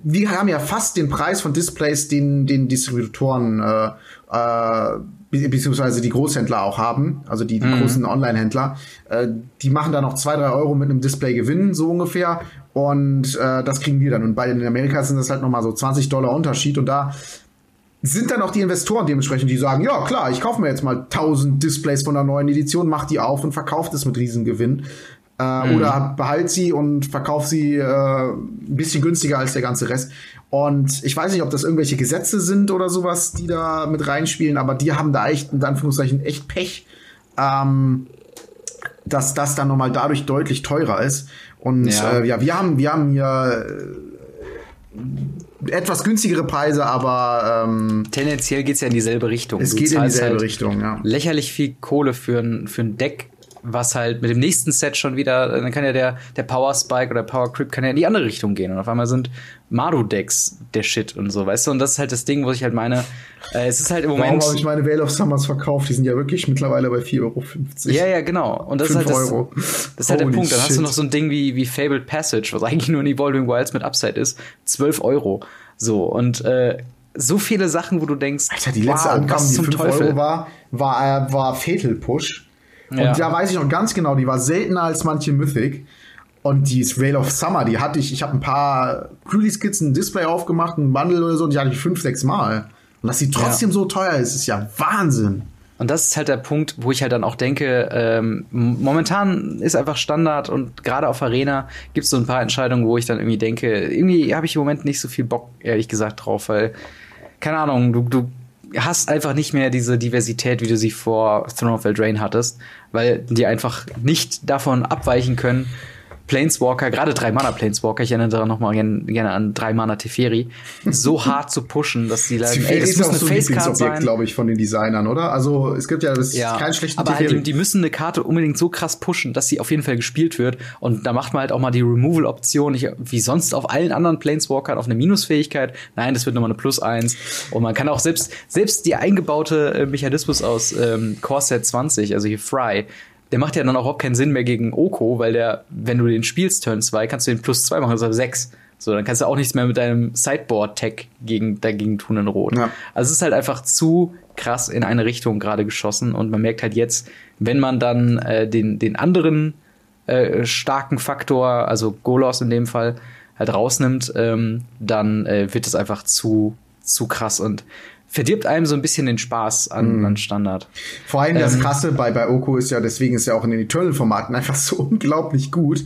wir haben ja fast den Preis von Displays, den den Distributoren äh, äh, beziehungsweise die Großhändler auch haben, also die, die mhm. großen Online-Händler, äh, die machen da noch zwei, drei Euro mit einem Display Gewinn, so ungefähr. Und äh, das kriegen wir dann. Und bei den Amerika sind das halt nochmal so 20 Dollar Unterschied. Und da sind dann auch die Investoren dementsprechend, die sagen, ja klar, ich kaufe mir jetzt mal 1000 Displays von der neuen Edition, mach die auf und verkaufe es mit Riesengewinn. Äh, mhm. Oder behalt sie und verkauf sie äh, ein bisschen günstiger als der ganze Rest. Und ich weiß nicht, ob das irgendwelche Gesetze sind oder sowas, die da mit reinspielen, aber die haben da echt, in Anführungszeichen, echt Pech, ähm, dass das dann nochmal dadurch deutlich teurer ist. Und ja, äh, ja wir haben, wir haben hier äh, etwas günstigere Preise, aber ähm, tendenziell geht's ja in dieselbe Richtung. Es du geht in dieselbe halt Richtung, ja. Lächerlich viel Kohle für ein, für ein Deck, was halt mit dem nächsten Set schon wieder, dann kann ja der, der Power Spike oder Power Creep kann ja in die andere Richtung gehen. Und auf einmal sind Maru-Decks der Shit und so, weißt du? Und das ist halt das Ding, wo ich halt meine, äh, es ist halt im Moment. Warum habe ich meine Veil of Summers verkauft? Die sind ja wirklich mittlerweile bei 4,50 Euro. Ja, ja, genau. Und das ist halt das, Euro. das ist halt der Punkt. Dann shit. hast du noch so ein Ding wie, wie Fabled Passage, was eigentlich nur ein Evolving Wilds mit Upside ist. 12 Euro. So, und äh, so viele Sachen, wo du denkst, Alter, die letzte wow, Angabe, die 5 Teufel? Euro war, war, äh, war Fatal Push. Und ja. da weiß ich noch ganz genau, die war seltener als manche Mythic. Und die Rail of Summer, die hatte ich, ich habe ein paar Pre-Release-Skizzen, ein Display aufgemacht, ein Bundle oder so, und die hatte ich fünf, sechs Mal. Und dass sie trotzdem ja. so teuer ist, ist ja Wahnsinn. Und das ist halt der Punkt, wo ich halt dann auch denke, ähm, momentan ist einfach Standard und gerade auf Arena gibt es so ein paar Entscheidungen, wo ich dann irgendwie denke, irgendwie habe ich im Moment nicht so viel Bock, ehrlich gesagt, drauf, weil, keine Ahnung, du, du hast einfach nicht mehr diese Diversität, wie du sie vor Throne of Eldraine hattest, weil die einfach nicht davon abweichen können, Planeswalker, gerade drei Mana Planeswalker, ich erinnere daran nochmal gerne, gerne an drei Mana Teferi, so hart zu pushen, dass die leider, ey, das muss eine so Facecard sein. glaube ich, von den Designern, oder? Also, es gibt ja, das ja, kein schlechten Aber halt, die, müssen eine Karte unbedingt so krass pushen, dass sie auf jeden Fall gespielt wird. Und da macht man halt auch mal die Removal-Option, wie sonst auf allen anderen Planeswalkern, auf eine Minusfähigkeit. Nein, das wird nochmal eine Plus eins. Und man kann auch selbst, selbst die eingebaute äh, Mechanismus aus ähm, Core Set 20, also hier Fry, der macht ja dann auch überhaupt keinen Sinn mehr gegen Oko, weil der, wenn du den spielst, Turn 2, kannst du den plus 2 machen, also 6. So, dann kannst du auch nichts mehr mit deinem Sideboard-Tag gegen, dagegen tun in Rot. Ja. Also es ist halt einfach zu krass in eine Richtung gerade geschossen und man merkt halt jetzt, wenn man dann äh, den, den anderen äh, starken Faktor, also Golos in dem Fall, halt rausnimmt, ähm, dann äh, wird es einfach zu, zu krass und verdirbt einem so ein bisschen den Spaß an, mm. an Standard. Vor allem das ähm, Krasse bei, bei Oko ist ja, deswegen ist ja auch in den Eternal-Formaten einfach so unglaublich gut,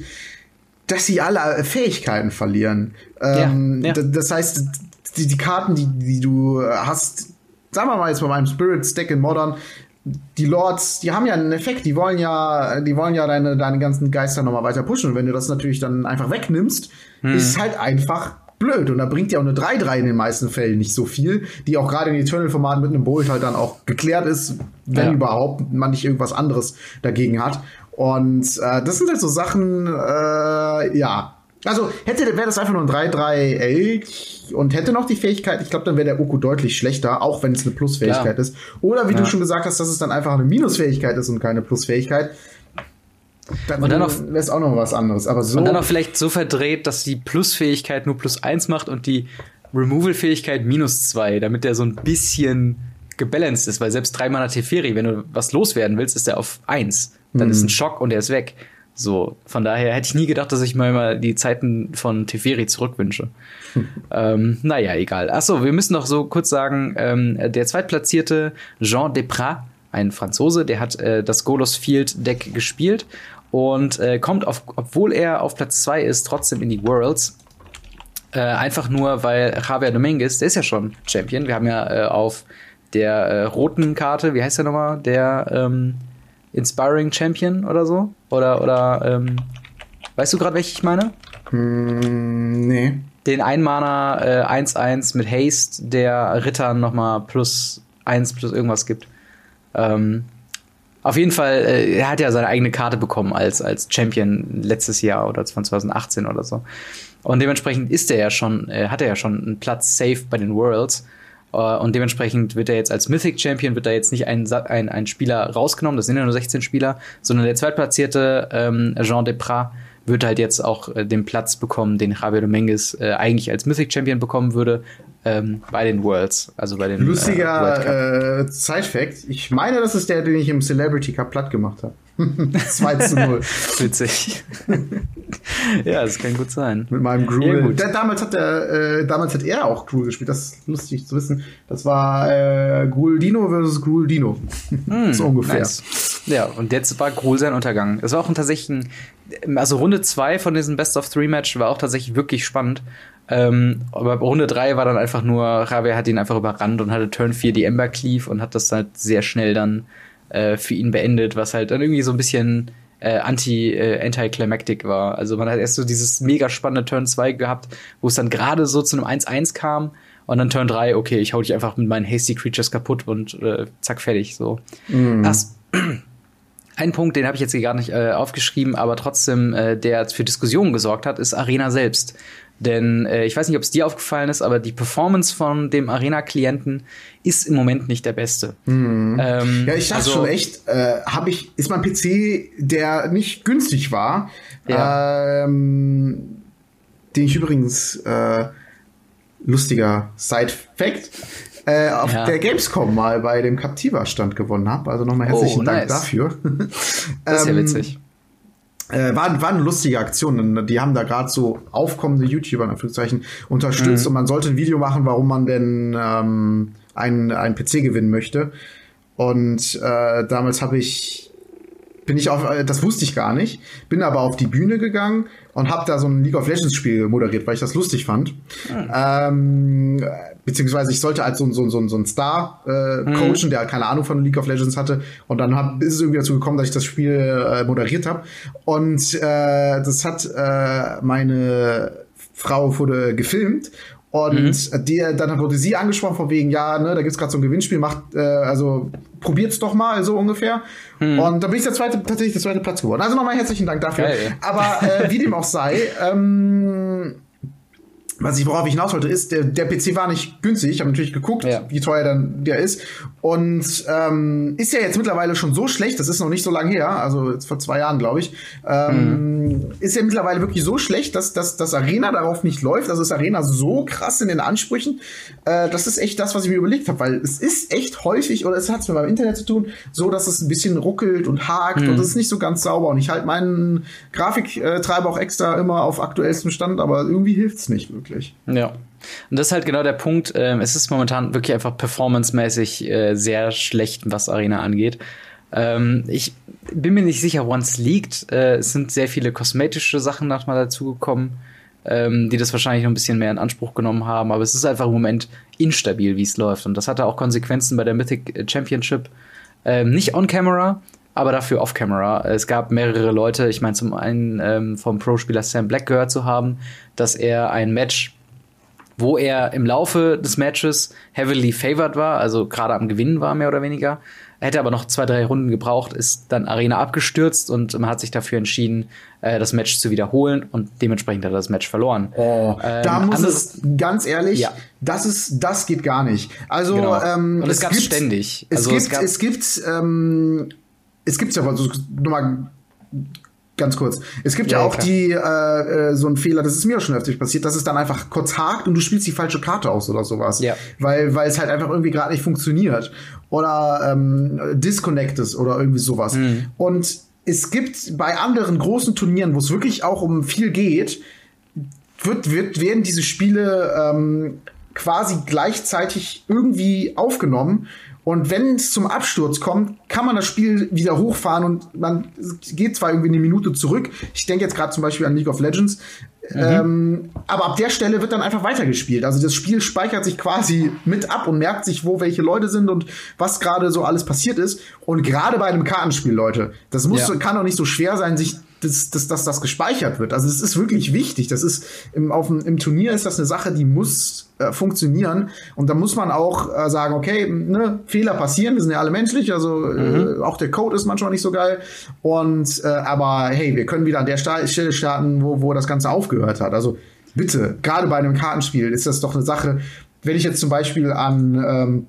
dass sie alle Fähigkeiten verlieren. Ähm, ja, ja. Das heißt, die, die Karten, die, die du hast, sagen wir mal jetzt bei meinem Spirit Stack in Modern, die Lords, die haben ja einen Effekt, die wollen ja, die wollen ja deine, deine ganzen Geister nochmal weiter pushen. Und wenn du das natürlich dann einfach wegnimmst, hm. ist es halt einfach blöd. Und da bringt ja auch eine 3-3 in den meisten Fällen nicht so viel, die auch gerade in Eternal-Formaten mit einem Bolt halt dann auch geklärt ist, wenn ja. überhaupt man nicht irgendwas anderes dagegen hat. Und äh, das sind halt so Sachen, äh, ja, also hätte wäre das einfach nur ein 3-3-Elch und hätte noch die Fähigkeit, ich glaube, dann wäre der Oku deutlich schlechter, auch wenn es eine Plusfähigkeit ja. ist. Oder wie ja. du schon gesagt hast, dass es dann einfach eine Minusfähigkeit ist und keine Plusfähigkeit. Dann, und dann wäre es auch noch was anderes. Aber so und dann auch vielleicht so verdreht, dass die Plusfähigkeit nur plus 1 macht und die Removal-Fähigkeit minus 2, damit der so ein bisschen gebalanced ist, weil selbst 3 Mana Teferi, wenn du was loswerden willst, ist der auf 1. Dann mhm. ist ein Schock und der ist weg. So, von daher hätte ich nie gedacht, dass ich mal, mal die Zeiten von Teferi zurückwünsche. ähm, naja, egal. Achso, wir müssen noch so kurz sagen, ähm, der zweitplatzierte Jean Deprat, ein Franzose, der hat äh, das Golos Field Deck gespielt und äh, kommt, auf, obwohl er auf Platz zwei ist, trotzdem in die Worlds. Äh, einfach nur, weil Javier Dominguez, der ist ja schon Champion. Wir haben ja äh, auf der äh, roten Karte, wie heißt der nochmal? Der ähm, Inspiring Champion oder so? Oder, oder, ähm, weißt du gerade, welche ich meine? Mm, nee. Den Einmaner äh, 1-1 mit Haste, der Rittern nochmal plus 1 plus irgendwas gibt. Ähm, auf jeden Fall, äh, er hat ja seine eigene Karte bekommen als, als Champion letztes Jahr oder 2018 oder so. Und dementsprechend ist er ja schon, äh, hat er ja schon einen Platz safe bei den Worlds. Uh, und dementsprechend wird er jetzt als Mythic Champion, wird da jetzt nicht ein, ein, ein Spieler rausgenommen, das sind ja nur 16 Spieler, sondern der zweitplatzierte ähm, Jean Deprat wird halt jetzt auch äh, den Platz bekommen, den Javier Dominguez äh, eigentlich als Mythic Champion bekommen würde, ähm, bei den Worlds, also bei den Lustiger äh, äh, Side-Fact, ich meine, das ist der, den ich im Celebrity Cup platt gemacht habe. 2 zu 0. Witzig. ja, das kann gut sein. Mit meinem Gruel. Ja, damals, hat der, äh, damals hat er auch Gruel gespielt. Das ist lustig zu wissen. Das war äh, Gruel Dino versus Gruel Dino. Mm, so ungefähr. Nice. Ja, und jetzt war Gruel sein Untergang. Es war auch ein tatsächlich ein, also Runde 2 von diesem Best of Three Match war auch tatsächlich wirklich spannend. Ähm, aber Runde 3 war dann einfach nur, Javier hat ihn einfach überrannt und hatte Turn 4 die Ember Cleave und hat das halt sehr schnell dann äh, für ihn beendet, was halt dann irgendwie so ein bisschen äh, anti äh, anticlimactic war. Also man hat erst so dieses mega spannende Turn 2 gehabt, wo es dann gerade so zu einem 1-1 kam und dann Turn 3, okay, ich hau dich einfach mit meinen Hasty Creatures kaputt und äh, zack, fertig. So. Mm. Das, ein Punkt, den habe ich jetzt hier gar nicht äh, aufgeschrieben, aber trotzdem, äh, der für Diskussionen gesorgt hat, ist Arena selbst. Denn äh, ich weiß nicht, ob es dir aufgefallen ist, aber die Performance von dem Arena-Klienten ist im Moment nicht der beste. Mhm. Ähm, ja, ich dachte also, schon echt, äh, habe ich, ist mein PC, der nicht günstig war, ja. ähm, den ich übrigens äh, lustiger Side-Fact äh, auf ja. der Gamescom mal bei dem Captiva-Stand gewonnen habe. Also nochmal herzlichen oh, Dank nice. dafür. das ist ja ähm, witzig. Äh, war, war eine lustige Aktion. Die haben da gerade so aufkommende YouTuber in Anführungszeichen unterstützt mhm. und man sollte ein Video machen, warum man denn ähm, einen, einen PC gewinnen möchte. Und äh, damals habe ich bin ich auf, äh, das wusste ich gar nicht, bin aber auf die Bühne gegangen und habe da so ein League of Legends Spiel moderiert, weil ich das lustig fand. Mhm. Ähm, beziehungsweise ich sollte als so, so, so, so ein Star äh, mhm. coachen, der keine Ahnung von League of Legends hatte. Und dann hab, ist es irgendwie dazu gekommen, dass ich das Spiel äh, moderiert habe. Und äh, das hat äh, meine Frau wurde gefilmt und mhm. die, dann wurde sie angesprochen von wegen, ja, ne, da gibt's gerade so ein Gewinnspiel, macht, äh, also probiert's doch mal, so ungefähr. Mhm. Und da bin ich der zweite, tatsächlich der zweite Platz geworden. Also nochmal herzlichen Dank dafür. Geil. Aber äh, wie dem auch sei, ähm, was ich worauf ich hinaus wollte, ist, der, der PC war nicht günstig. Ich habe natürlich geguckt, ja. wie teuer dann der ist. Und ähm, ist ja jetzt mittlerweile schon so schlecht, das ist noch nicht so lange her, also jetzt vor zwei Jahren, glaube ich, ähm, mhm. ist ja mittlerweile wirklich so schlecht, dass, dass das Arena darauf nicht läuft. Also ist Arena so krass in den Ansprüchen. Äh, das ist echt das, was ich mir überlegt habe, weil es ist echt häufig, oder es hat es mit meinem Internet zu tun, so, dass es ein bisschen ruckelt und hakt mhm. und es ist nicht so ganz sauber. Und ich halte meinen Grafiktreiber auch extra immer auf aktuellstem Stand, aber irgendwie hilft es nicht wirklich wirklich. Ja. Und das ist halt genau der Punkt. Ähm, es ist momentan wirklich einfach performancemäßig äh, sehr schlecht, was Arena angeht. Ähm, ich bin mir nicht sicher, es liegt. Äh, es sind sehr viele kosmetische Sachen nochmal dazugekommen, ähm, die das wahrscheinlich noch ein bisschen mehr in Anspruch genommen haben. Aber es ist einfach im Moment instabil, wie es läuft. Und das hatte auch Konsequenzen bei der Mythic Championship. Nicht on camera, aber dafür off-camera. Es gab mehrere Leute, ich meine zum einen ähm, vom Pro-Spieler Sam Black gehört zu haben, dass er ein Match, wo er im Laufe des Matches heavily favored war, also gerade am Gewinnen war, mehr oder weniger. Er hätte aber noch zwei, drei Runden gebraucht, ist dann Arena abgestürzt und man hat sich dafür entschieden, äh, das Match zu wiederholen und dementsprechend hat er das Match verloren. Oh, ähm, da muss es ganz ehrlich, ja. das ist, das geht gar nicht. Also genau. ähm, und es, es gab ständig. Also es gibt, es, es gibt ähm, es gibt ja also, nur mal ganz kurz. Es gibt ja, ja auch klar. die äh, äh, so ein Fehler, das ist mir auch schon öfter passiert, dass es dann einfach kurz hakt und du spielst die falsche Karte aus oder sowas. Ja. Weil weil es halt einfach irgendwie gerade nicht funktioniert oder ähm, disconnected oder irgendwie sowas. Mhm. Und es gibt bei anderen großen Turnieren, wo es wirklich auch um viel geht, wird, wird werden diese Spiele ähm, quasi gleichzeitig irgendwie aufgenommen und wenn es zum Absturz kommt, kann man das Spiel wieder hochfahren und man geht zwar irgendwie eine Minute zurück. Ich denke jetzt gerade zum Beispiel an League of Legends. Mhm. Ähm, aber ab der Stelle wird dann einfach weitergespielt. Also das Spiel speichert sich quasi mit ab und merkt sich, wo welche Leute sind und was gerade so alles passiert ist. Und gerade bei einem Kartenspiel, Leute, das muss, ja. kann doch nicht so schwer sein, sich dass, dass, dass das gespeichert wird. Also es ist wirklich wichtig. Das ist im, auf dem, im Turnier ist das eine Sache, die muss äh, funktionieren. Und da muss man auch äh, sagen, okay, ne, Fehler passieren, wir sind ja alle menschlich, also äh, mhm. äh, auch der Code ist manchmal nicht so geil. Und äh, aber hey, wir können wieder an der Stelle starten, wo, wo das Ganze aufgehört hat. Also bitte, gerade bei einem Kartenspiel ist das doch eine Sache. Wenn ich jetzt zum Beispiel an ähm,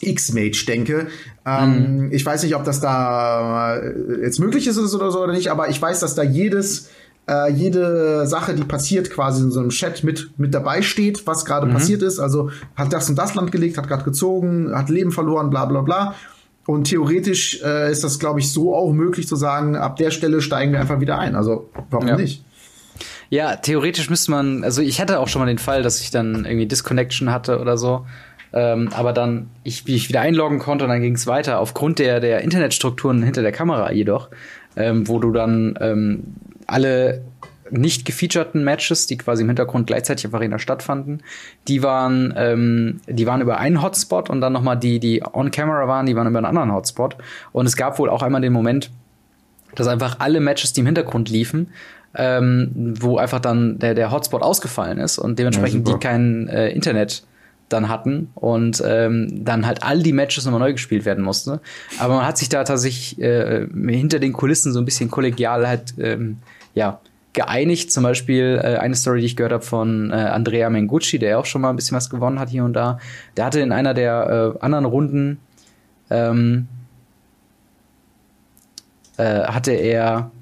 X-Mage denke. Ähm, mhm. Ich weiß nicht, ob das da äh, jetzt möglich ist oder so oder nicht, aber ich weiß, dass da jedes äh, jede Sache, die passiert, quasi in so einem Chat mit, mit dabei steht, was gerade mhm. passiert ist. Also hat das und das Land gelegt, hat gerade gezogen, hat Leben verloren, bla bla bla. Und theoretisch äh, ist das, glaube ich, so auch möglich zu sagen, ab der Stelle steigen wir einfach wieder ein. Also warum ja. nicht? Ja, theoretisch müsste man, also ich hatte auch schon mal den Fall, dass ich dann irgendwie Disconnection hatte oder so. Ähm, aber dann, ich, wie ich wieder einloggen konnte und dann ging es weiter. Aufgrund der, der Internetstrukturen hinter der Kamera jedoch, ähm, wo du dann ähm, alle nicht gefeaturten Matches, die quasi im Hintergrund gleichzeitig auf Arena stattfanden, die waren, ähm, die waren über einen Hotspot und dann nochmal die, die on-camera waren, die waren über einen anderen Hotspot. Und es gab wohl auch einmal den Moment, dass einfach alle Matches, die im Hintergrund liefen, ähm, wo einfach dann der, der Hotspot ausgefallen ist und dementsprechend ja, die kein äh, Internet dann hatten und ähm, dann halt all die Matches nochmal neu gespielt werden musste. Aber man hat sich da tatsächlich äh, hinter den Kulissen so ein bisschen kollegial halt ähm, ja geeinigt. Zum Beispiel äh, eine Story, die ich gehört habe von äh, Andrea Mengucci, der auch schon mal ein bisschen was gewonnen hat hier und da. Der hatte in einer der äh, anderen Runden ähm, äh, hatte er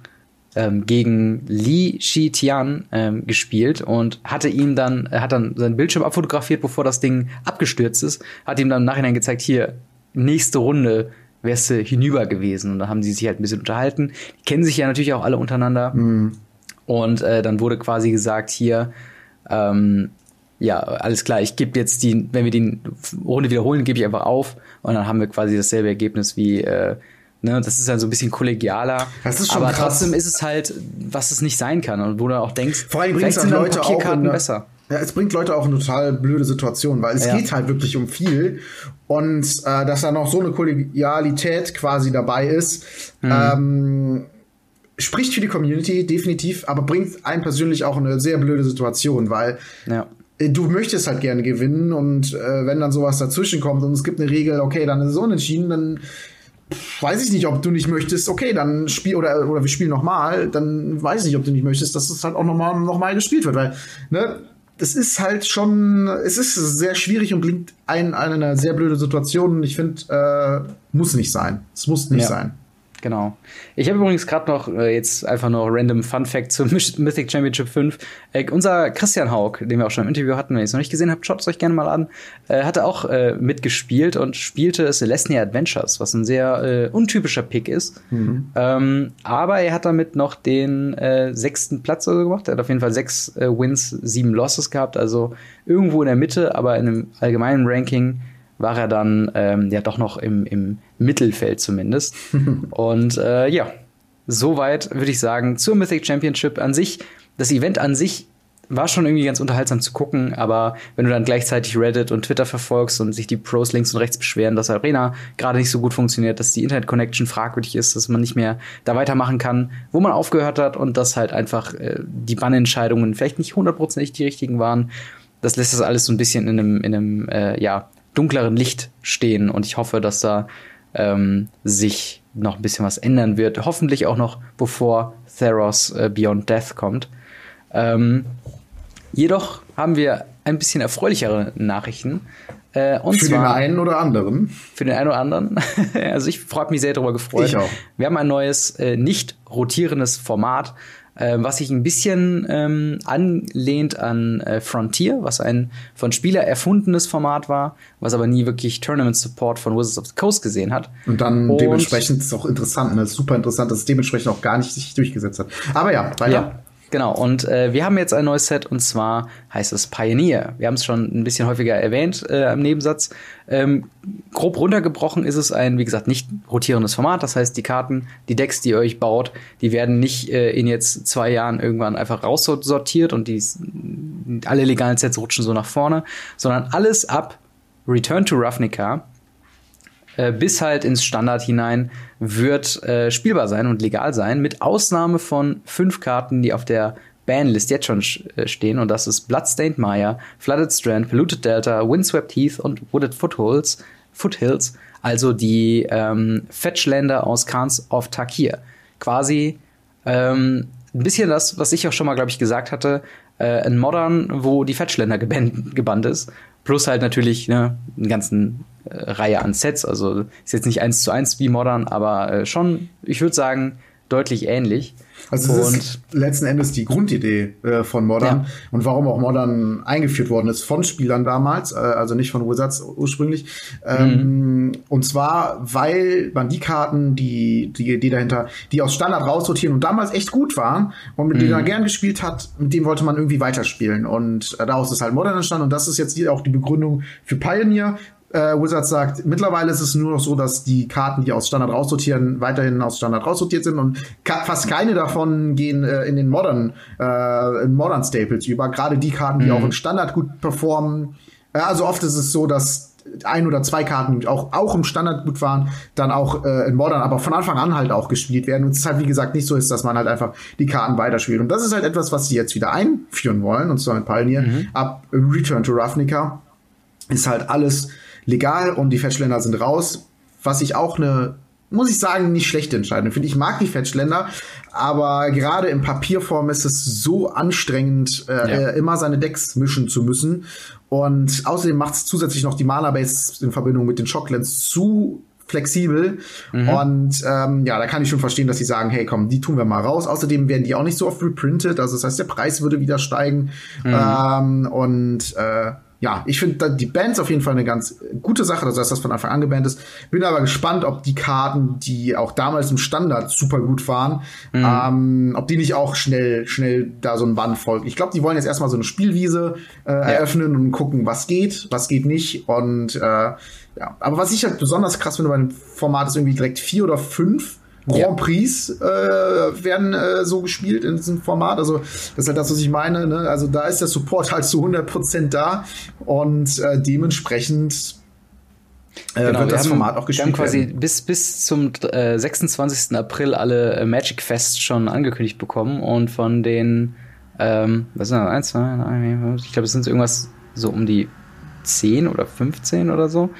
ähm, gegen Li Shi-Tian ähm, gespielt und hatte ihm dann, er hat dann seinen Bildschirm abfotografiert, bevor das Ding abgestürzt ist, hat ihm dann im Nachhinein gezeigt, hier, nächste Runde wärst du hinüber gewesen. Und dann haben sie sich halt ein bisschen unterhalten. Die kennen sich ja natürlich auch alle untereinander. Mhm. Und äh, dann wurde quasi gesagt, hier, ähm, ja, alles klar, ich gebe jetzt die, wenn wir die Runde wiederholen, gebe ich einfach auf. Und dann haben wir quasi dasselbe Ergebnis wie äh, Ne, das ist dann so ein bisschen kollegialer. Das ist schon aber krass. trotzdem ist es halt, was es nicht sein kann. Und wo du auch denkst, Vor allem vielleicht sind Leute auch eine, besser. Ja, es bringt Leute auch in eine total blöde Situation, weil es ja. geht halt wirklich um viel. Und äh, dass da noch so eine Kollegialität quasi dabei ist, mhm. ähm, spricht für die Community definitiv, aber bringt einen persönlich auch in eine sehr blöde Situation, weil ja äh, du möchtest halt gerne gewinnen und äh, wenn dann sowas dazwischen kommt und es gibt eine Regel, okay, dann ist es unentschieden, dann weiß ich nicht, ob du nicht möchtest, okay, dann spiel oder, oder wir spielen nochmal, dann weiß ich nicht, ob du nicht möchtest, dass es halt auch nochmal noch mal gespielt wird, weil, ne, das ist halt schon, es ist sehr schwierig und klingt ein, eine sehr blöde Situation. Ich finde, äh, muss nicht sein. Es muss nicht ja. sein. Genau. Ich habe übrigens gerade noch äh, jetzt einfach nur random Fun Fact zum Mythic Championship 5. Äh, unser Christian Haug, den wir auch schon im Interview hatten, wenn ihr es noch nicht gesehen habt, schaut es euch gerne mal an, äh, hatte auch äh, mitgespielt und spielte Celestia Adventures, was ein sehr äh, untypischer Pick ist. Mhm. Ähm, aber er hat damit noch den äh, sechsten Platz oder so gemacht. Er hat auf jeden Fall sechs Wins, sieben Losses gehabt, also irgendwo in der Mitte, aber in einem allgemeinen Ranking war er dann ähm, ja doch noch im, im Mittelfeld zumindest. und äh, ja, soweit würde ich sagen zur Mythic Championship an sich. Das Event an sich war schon irgendwie ganz unterhaltsam zu gucken, aber wenn du dann gleichzeitig Reddit und Twitter verfolgst und sich die Pros links und rechts beschweren, dass Arena gerade nicht so gut funktioniert, dass die Internet-Connection fragwürdig ist, dass man nicht mehr da weitermachen kann, wo man aufgehört hat und dass halt einfach äh, die Bannentscheidungen vielleicht nicht hundertprozentig die richtigen waren, das lässt das alles so ein bisschen in einem, in einem äh, ja, dunkleren Licht stehen und ich hoffe, dass da ähm, sich noch ein bisschen was ändern wird. Hoffentlich auch noch bevor Theros äh, Beyond Death kommt. Ähm, jedoch haben wir ein bisschen erfreulichere Nachrichten. Äh, und für zwar, den einen oder anderen. Für den einen oder anderen. also ich freue mich sehr darüber gefreut. Ich auch. Wir haben ein neues, äh, nicht rotierendes Format äh, was sich ein bisschen ähm, anlehnt an äh, Frontier, was ein von Spieler erfundenes Format war, was aber nie wirklich Tournament Support von Wizards of the Coast gesehen hat. Und dann Und dementsprechend ist es auch interessant, ne? super interessant, dass es dementsprechend auch gar nicht sich durchgesetzt hat. Aber ja, weiter. Ja. Genau, und äh, wir haben jetzt ein neues Set und zwar heißt es Pioneer. Wir haben es schon ein bisschen häufiger erwähnt äh, im Nebensatz. Ähm, grob runtergebrochen ist es ein, wie gesagt, nicht rotierendes Format. Das heißt, die Karten, die Decks, die ihr euch baut, die werden nicht äh, in jetzt zwei Jahren irgendwann einfach raussortiert und die alle legalen Sets rutschen so nach vorne, sondern alles ab Return to Ravnica äh, bis halt ins Standard hinein wird äh, spielbar sein und legal sein, mit Ausnahme von fünf Karten, die auf der Banlist jetzt schon äh, stehen. Und das ist Bloodstained Maya, Flooded Strand, Polluted Delta, Windswept Heath und Wooded Foothills. Foothills also die ähm, Fetchländer aus Khans of Takir. Quasi ähm, ein bisschen das, was ich auch schon mal, glaube ich, gesagt hatte, äh, ein Modern, wo die Fetchländer gebannt ist. Plus halt natürlich ne, einen ganzen äh, Reihe an Sets. Also ist jetzt nicht eins zu eins wie Modern, aber äh, schon, ich würde sagen, deutlich ähnlich. Also es ist letzten Endes die Grundidee äh, von Modern ja. und warum auch Modern eingeführt worden ist von Spielern damals, äh, also nicht von Wizards ursprünglich. Ähm, mhm. Und zwar, weil man die Karten, die, die Idee dahinter, die aus Standard raussortieren und damals echt gut waren und mit mhm. denen man gern gespielt hat, mit denen wollte man irgendwie weiterspielen. Und daraus ist halt Modern entstanden und das ist jetzt auch die Begründung für Pioneer, äh, Wizards sagt, mittlerweile ist es nur noch so, dass die Karten, die aus Standard raussortieren, weiterhin aus Standard raussortiert sind und fast keine davon gehen äh, in den Modern, äh, in Modern Staples über. Gerade die Karten, die mhm. auch im Standard gut performen. Äh, also oft ist es so, dass ein oder zwei Karten auch, auch im Standard gut waren, dann auch äh, in Modern, aber von Anfang an halt auch gespielt werden. Und es ist halt, wie gesagt, nicht so ist, dass man halt einfach die Karten weiterspielt. Und das ist halt etwas, was sie jetzt wieder einführen wollen, und zwar mit Pioneer. Mhm. Ab Return to Ravnica ist halt alles legal und die Fetchländer sind raus. Was ich auch eine, muss ich sagen, nicht schlechte Entscheidung finde. Ich mag die Fetchländer, aber gerade in Papierform ist es so anstrengend, äh, ja. immer seine Decks mischen zu müssen. Und außerdem macht es zusätzlich noch die Mana-Base in Verbindung mit den Shocklands zu flexibel. Mhm. Und ähm, ja, da kann ich schon verstehen, dass sie sagen, hey, komm, die tun wir mal raus. Außerdem werden die auch nicht so oft reprintet. Also das heißt, der Preis würde wieder steigen. Mhm. Ähm, und äh, ja, ich finde die Bands auf jeden Fall eine ganz gute Sache, also dass das von Anfang an gebannt ist. Bin aber gespannt, ob die Karten, die auch damals im Standard super gut waren, mhm. ähm, ob die nicht auch schnell, schnell da so ein Band folgen. Ich glaube, die wollen jetzt erstmal so eine Spielwiese äh, ja. eröffnen und gucken, was geht, was geht nicht. Und äh, ja, aber was ich halt besonders krass finde bei dem Format ist irgendwie direkt vier oder fünf Grand Prix äh, werden äh, so gespielt in diesem Format. Also das ist halt das, was ich meine. Ne? Also da ist der Support halt zu 100% da und äh, dementsprechend äh, genau, wird das haben, Format auch gespielt wir haben quasi werden. bis bis zum äh, 26. April alle äh, Magic Fest schon angekündigt bekommen und von den ähm, was sind das? Eins, zwei, drei, ich glaube, es sind irgendwas so um die 10 oder 15 oder so.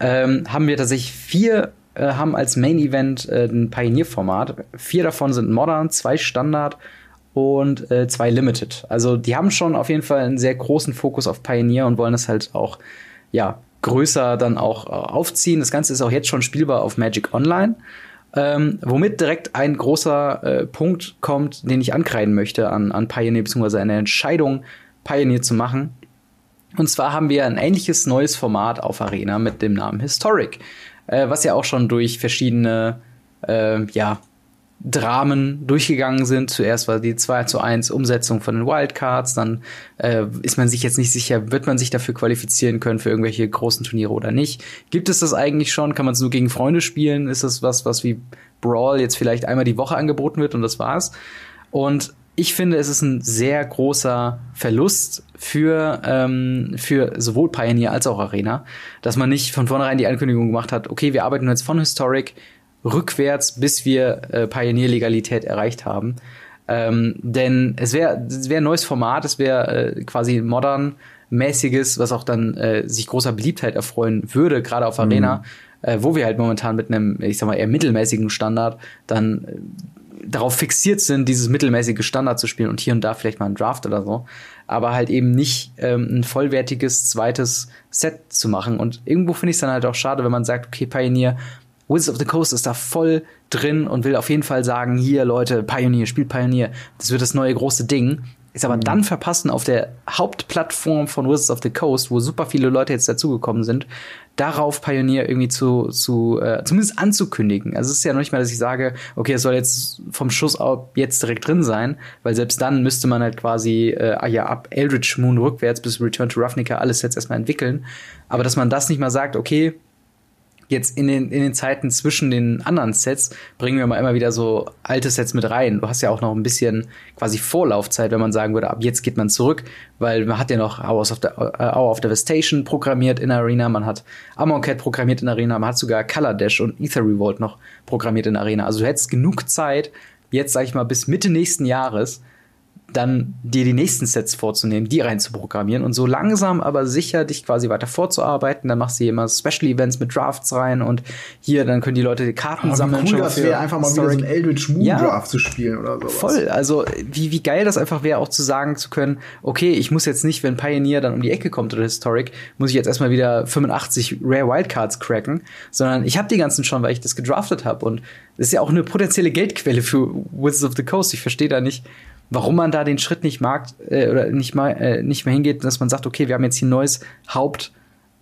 Ähm, haben wir tatsächlich vier äh, haben als Main Event äh, ein Pioneer-Format. Vier davon sind Modern, zwei Standard und äh, zwei Limited. Also die haben schon auf jeden Fall einen sehr großen Fokus auf Pioneer und wollen es halt auch ja größer dann auch äh, aufziehen. Das Ganze ist auch jetzt schon spielbar auf Magic Online. Ähm, womit direkt ein großer äh, Punkt kommt, den ich ankreiden möchte an, an Pioneer, beziehungsweise eine Entscheidung, Pioneer zu machen. Und zwar haben wir ein ähnliches neues Format auf Arena mit dem Namen Historic, äh, was ja auch schon durch verschiedene äh, ja, Dramen durchgegangen sind. Zuerst war die 2 zu 1 Umsetzung von den Wildcards, dann äh, ist man sich jetzt nicht sicher, wird man sich dafür qualifizieren können für irgendwelche großen Turniere oder nicht. Gibt es das eigentlich schon? Kann man es nur gegen Freunde spielen? Ist das was, was wie Brawl jetzt vielleicht einmal die Woche angeboten wird und das war's? Und ich finde, es ist ein sehr großer Verlust für, ähm, für sowohl Pioneer als auch Arena, dass man nicht von vornherein die Ankündigung gemacht hat, okay, wir arbeiten jetzt von Historic rückwärts, bis wir äh, Pioneer-Legalität erreicht haben. Ähm, denn es wäre es wär ein neues Format, es wäre äh, quasi modern mäßiges, was auch dann äh, sich großer Beliebtheit erfreuen würde, gerade auf Arena, mhm. äh, wo wir halt momentan mit einem, ich sag mal, eher mittelmäßigen Standard dann äh, darauf fixiert sind, dieses mittelmäßige Standard zu spielen und hier und da vielleicht mal ein Draft oder so, aber halt eben nicht ähm, ein vollwertiges zweites Set zu machen. Und irgendwo finde ich es dann halt auch schade, wenn man sagt, okay, Pioneer Wizards of the Coast ist da voll drin und will auf jeden Fall sagen, hier Leute, Pioneer, spielt Pioneer, das wird das neue große Ding. Ist aber mhm. dann verpassen auf der Hauptplattform von Wizards of the Coast, wo super viele Leute jetzt dazugekommen sind, darauf Pioneer irgendwie zu, zu äh, zumindest anzukündigen. Also es ist ja noch nicht mal, dass ich sage, okay, es soll jetzt vom Schuss ab jetzt direkt drin sein, weil selbst dann müsste man halt quasi äh, ah ja ab Eldritch Moon rückwärts bis Return to Ravnica alles jetzt erstmal entwickeln. Aber dass man das nicht mal sagt, okay, jetzt in den, in den Zeiten zwischen den anderen Sets bringen wir mal immer wieder so alte Sets mit rein. Du hast ja auch noch ein bisschen quasi Vorlaufzeit, wenn man sagen würde, ab jetzt geht man zurück, weil man hat ja noch Hours of, the, uh, Hour of Devastation programmiert in Arena, man hat Amonkhet programmiert in Arena, man hat sogar Color Dash und Ether Revolt noch programmiert in Arena. Also du hättest genug Zeit, jetzt sag ich mal bis Mitte nächsten Jahres, dann dir die nächsten Sets vorzunehmen, die rein zu programmieren und so langsam aber sicher dich quasi weiter vorzuarbeiten. Dann machst du hier immer Special Events mit Drafts rein und hier dann können die Leute die Karten aber sammeln. Wie cool das wäre, einfach mal wieder so ein Eldritch Moon ja, Draft zu spielen oder sowas. Voll, also wie, wie geil das einfach wäre, auch zu sagen zu können, okay, ich muss jetzt nicht, wenn Pioneer dann um die Ecke kommt oder Historic, muss ich jetzt erstmal wieder 85 Rare Wildcards cracken, sondern ich habe die ganzen schon, weil ich das gedraftet habe und das ist ja auch eine potenzielle Geldquelle für Wizards of the Coast. Ich verstehe da nicht, warum man da den Schritt nicht mag äh, oder nicht mal äh, nicht mehr hingeht, dass man sagt, okay, wir haben jetzt hier ein neues Haupt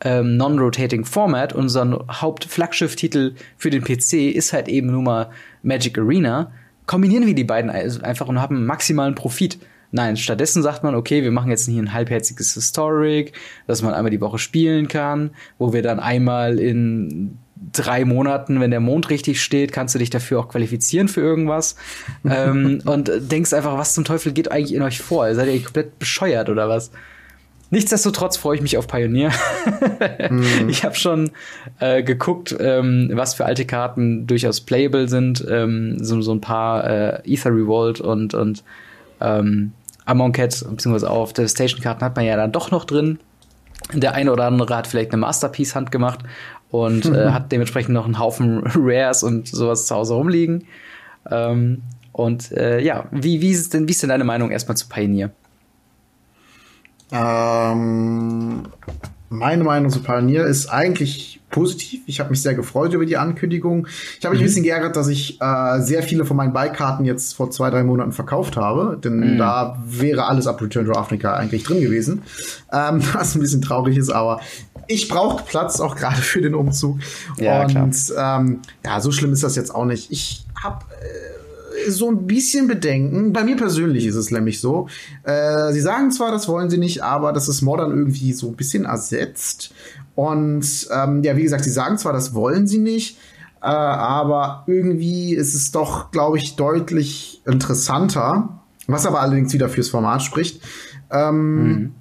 ähm, Non-Rotating Format. Unser Haupt-Flaggschiff-Titel für den PC ist halt eben nur mal Magic Arena. Kombinieren wir die beiden also einfach und haben maximalen Profit. Nein, stattdessen sagt man, okay, wir machen jetzt hier ein halbherziges Historic, dass man einmal die Woche spielen kann, wo wir dann einmal in drei Monaten, wenn der Mond richtig steht, kannst du dich dafür auch qualifizieren für irgendwas. ähm, und denkst einfach, was zum Teufel geht eigentlich in euch vor? Seid ihr komplett bescheuert oder was? Nichtsdestotrotz freue ich mich auf Pioneer. mm. Ich habe schon äh, geguckt, ähm, was für alte Karten durchaus playable sind. Ähm, so, so ein paar äh, Ether Revolt und, und ähm, Amonkhet, beziehungsweise auch Devastation-Karten hat man ja dann doch noch drin. Der eine oder andere hat vielleicht eine Masterpiece handgemacht und äh, hat dementsprechend noch einen Haufen Rares und sowas zu Hause rumliegen. Ähm, und äh, ja, wie, wie, ist denn, wie ist denn deine Meinung erstmal zu Pioneer? Ähm, meine Meinung zu Pioneer ist eigentlich positiv. Ich habe mich sehr gefreut über die Ankündigung. Ich habe mich mhm. ein bisschen geärgert, dass ich äh, sehr viele von meinen Beikarten jetzt vor zwei, drei Monaten verkauft habe. Denn mhm. da wäre alles ab Return to Africa eigentlich drin gewesen. Ähm, was ein bisschen traurig ist, aber ich brauche Platz auch gerade für den Umzug. Ja, Und ähm, ja, so schlimm ist das jetzt auch nicht. Ich habe äh, so ein bisschen Bedenken. Bei mir persönlich ist es nämlich so. Äh, sie sagen zwar, das wollen sie nicht, aber das ist Modern irgendwie so ein bisschen ersetzt. Und ähm, ja, wie gesagt, sie sagen zwar, das wollen sie nicht, äh, aber irgendwie ist es doch, glaube ich, deutlich interessanter, was aber allerdings wieder fürs Format spricht. Ähm, mhm.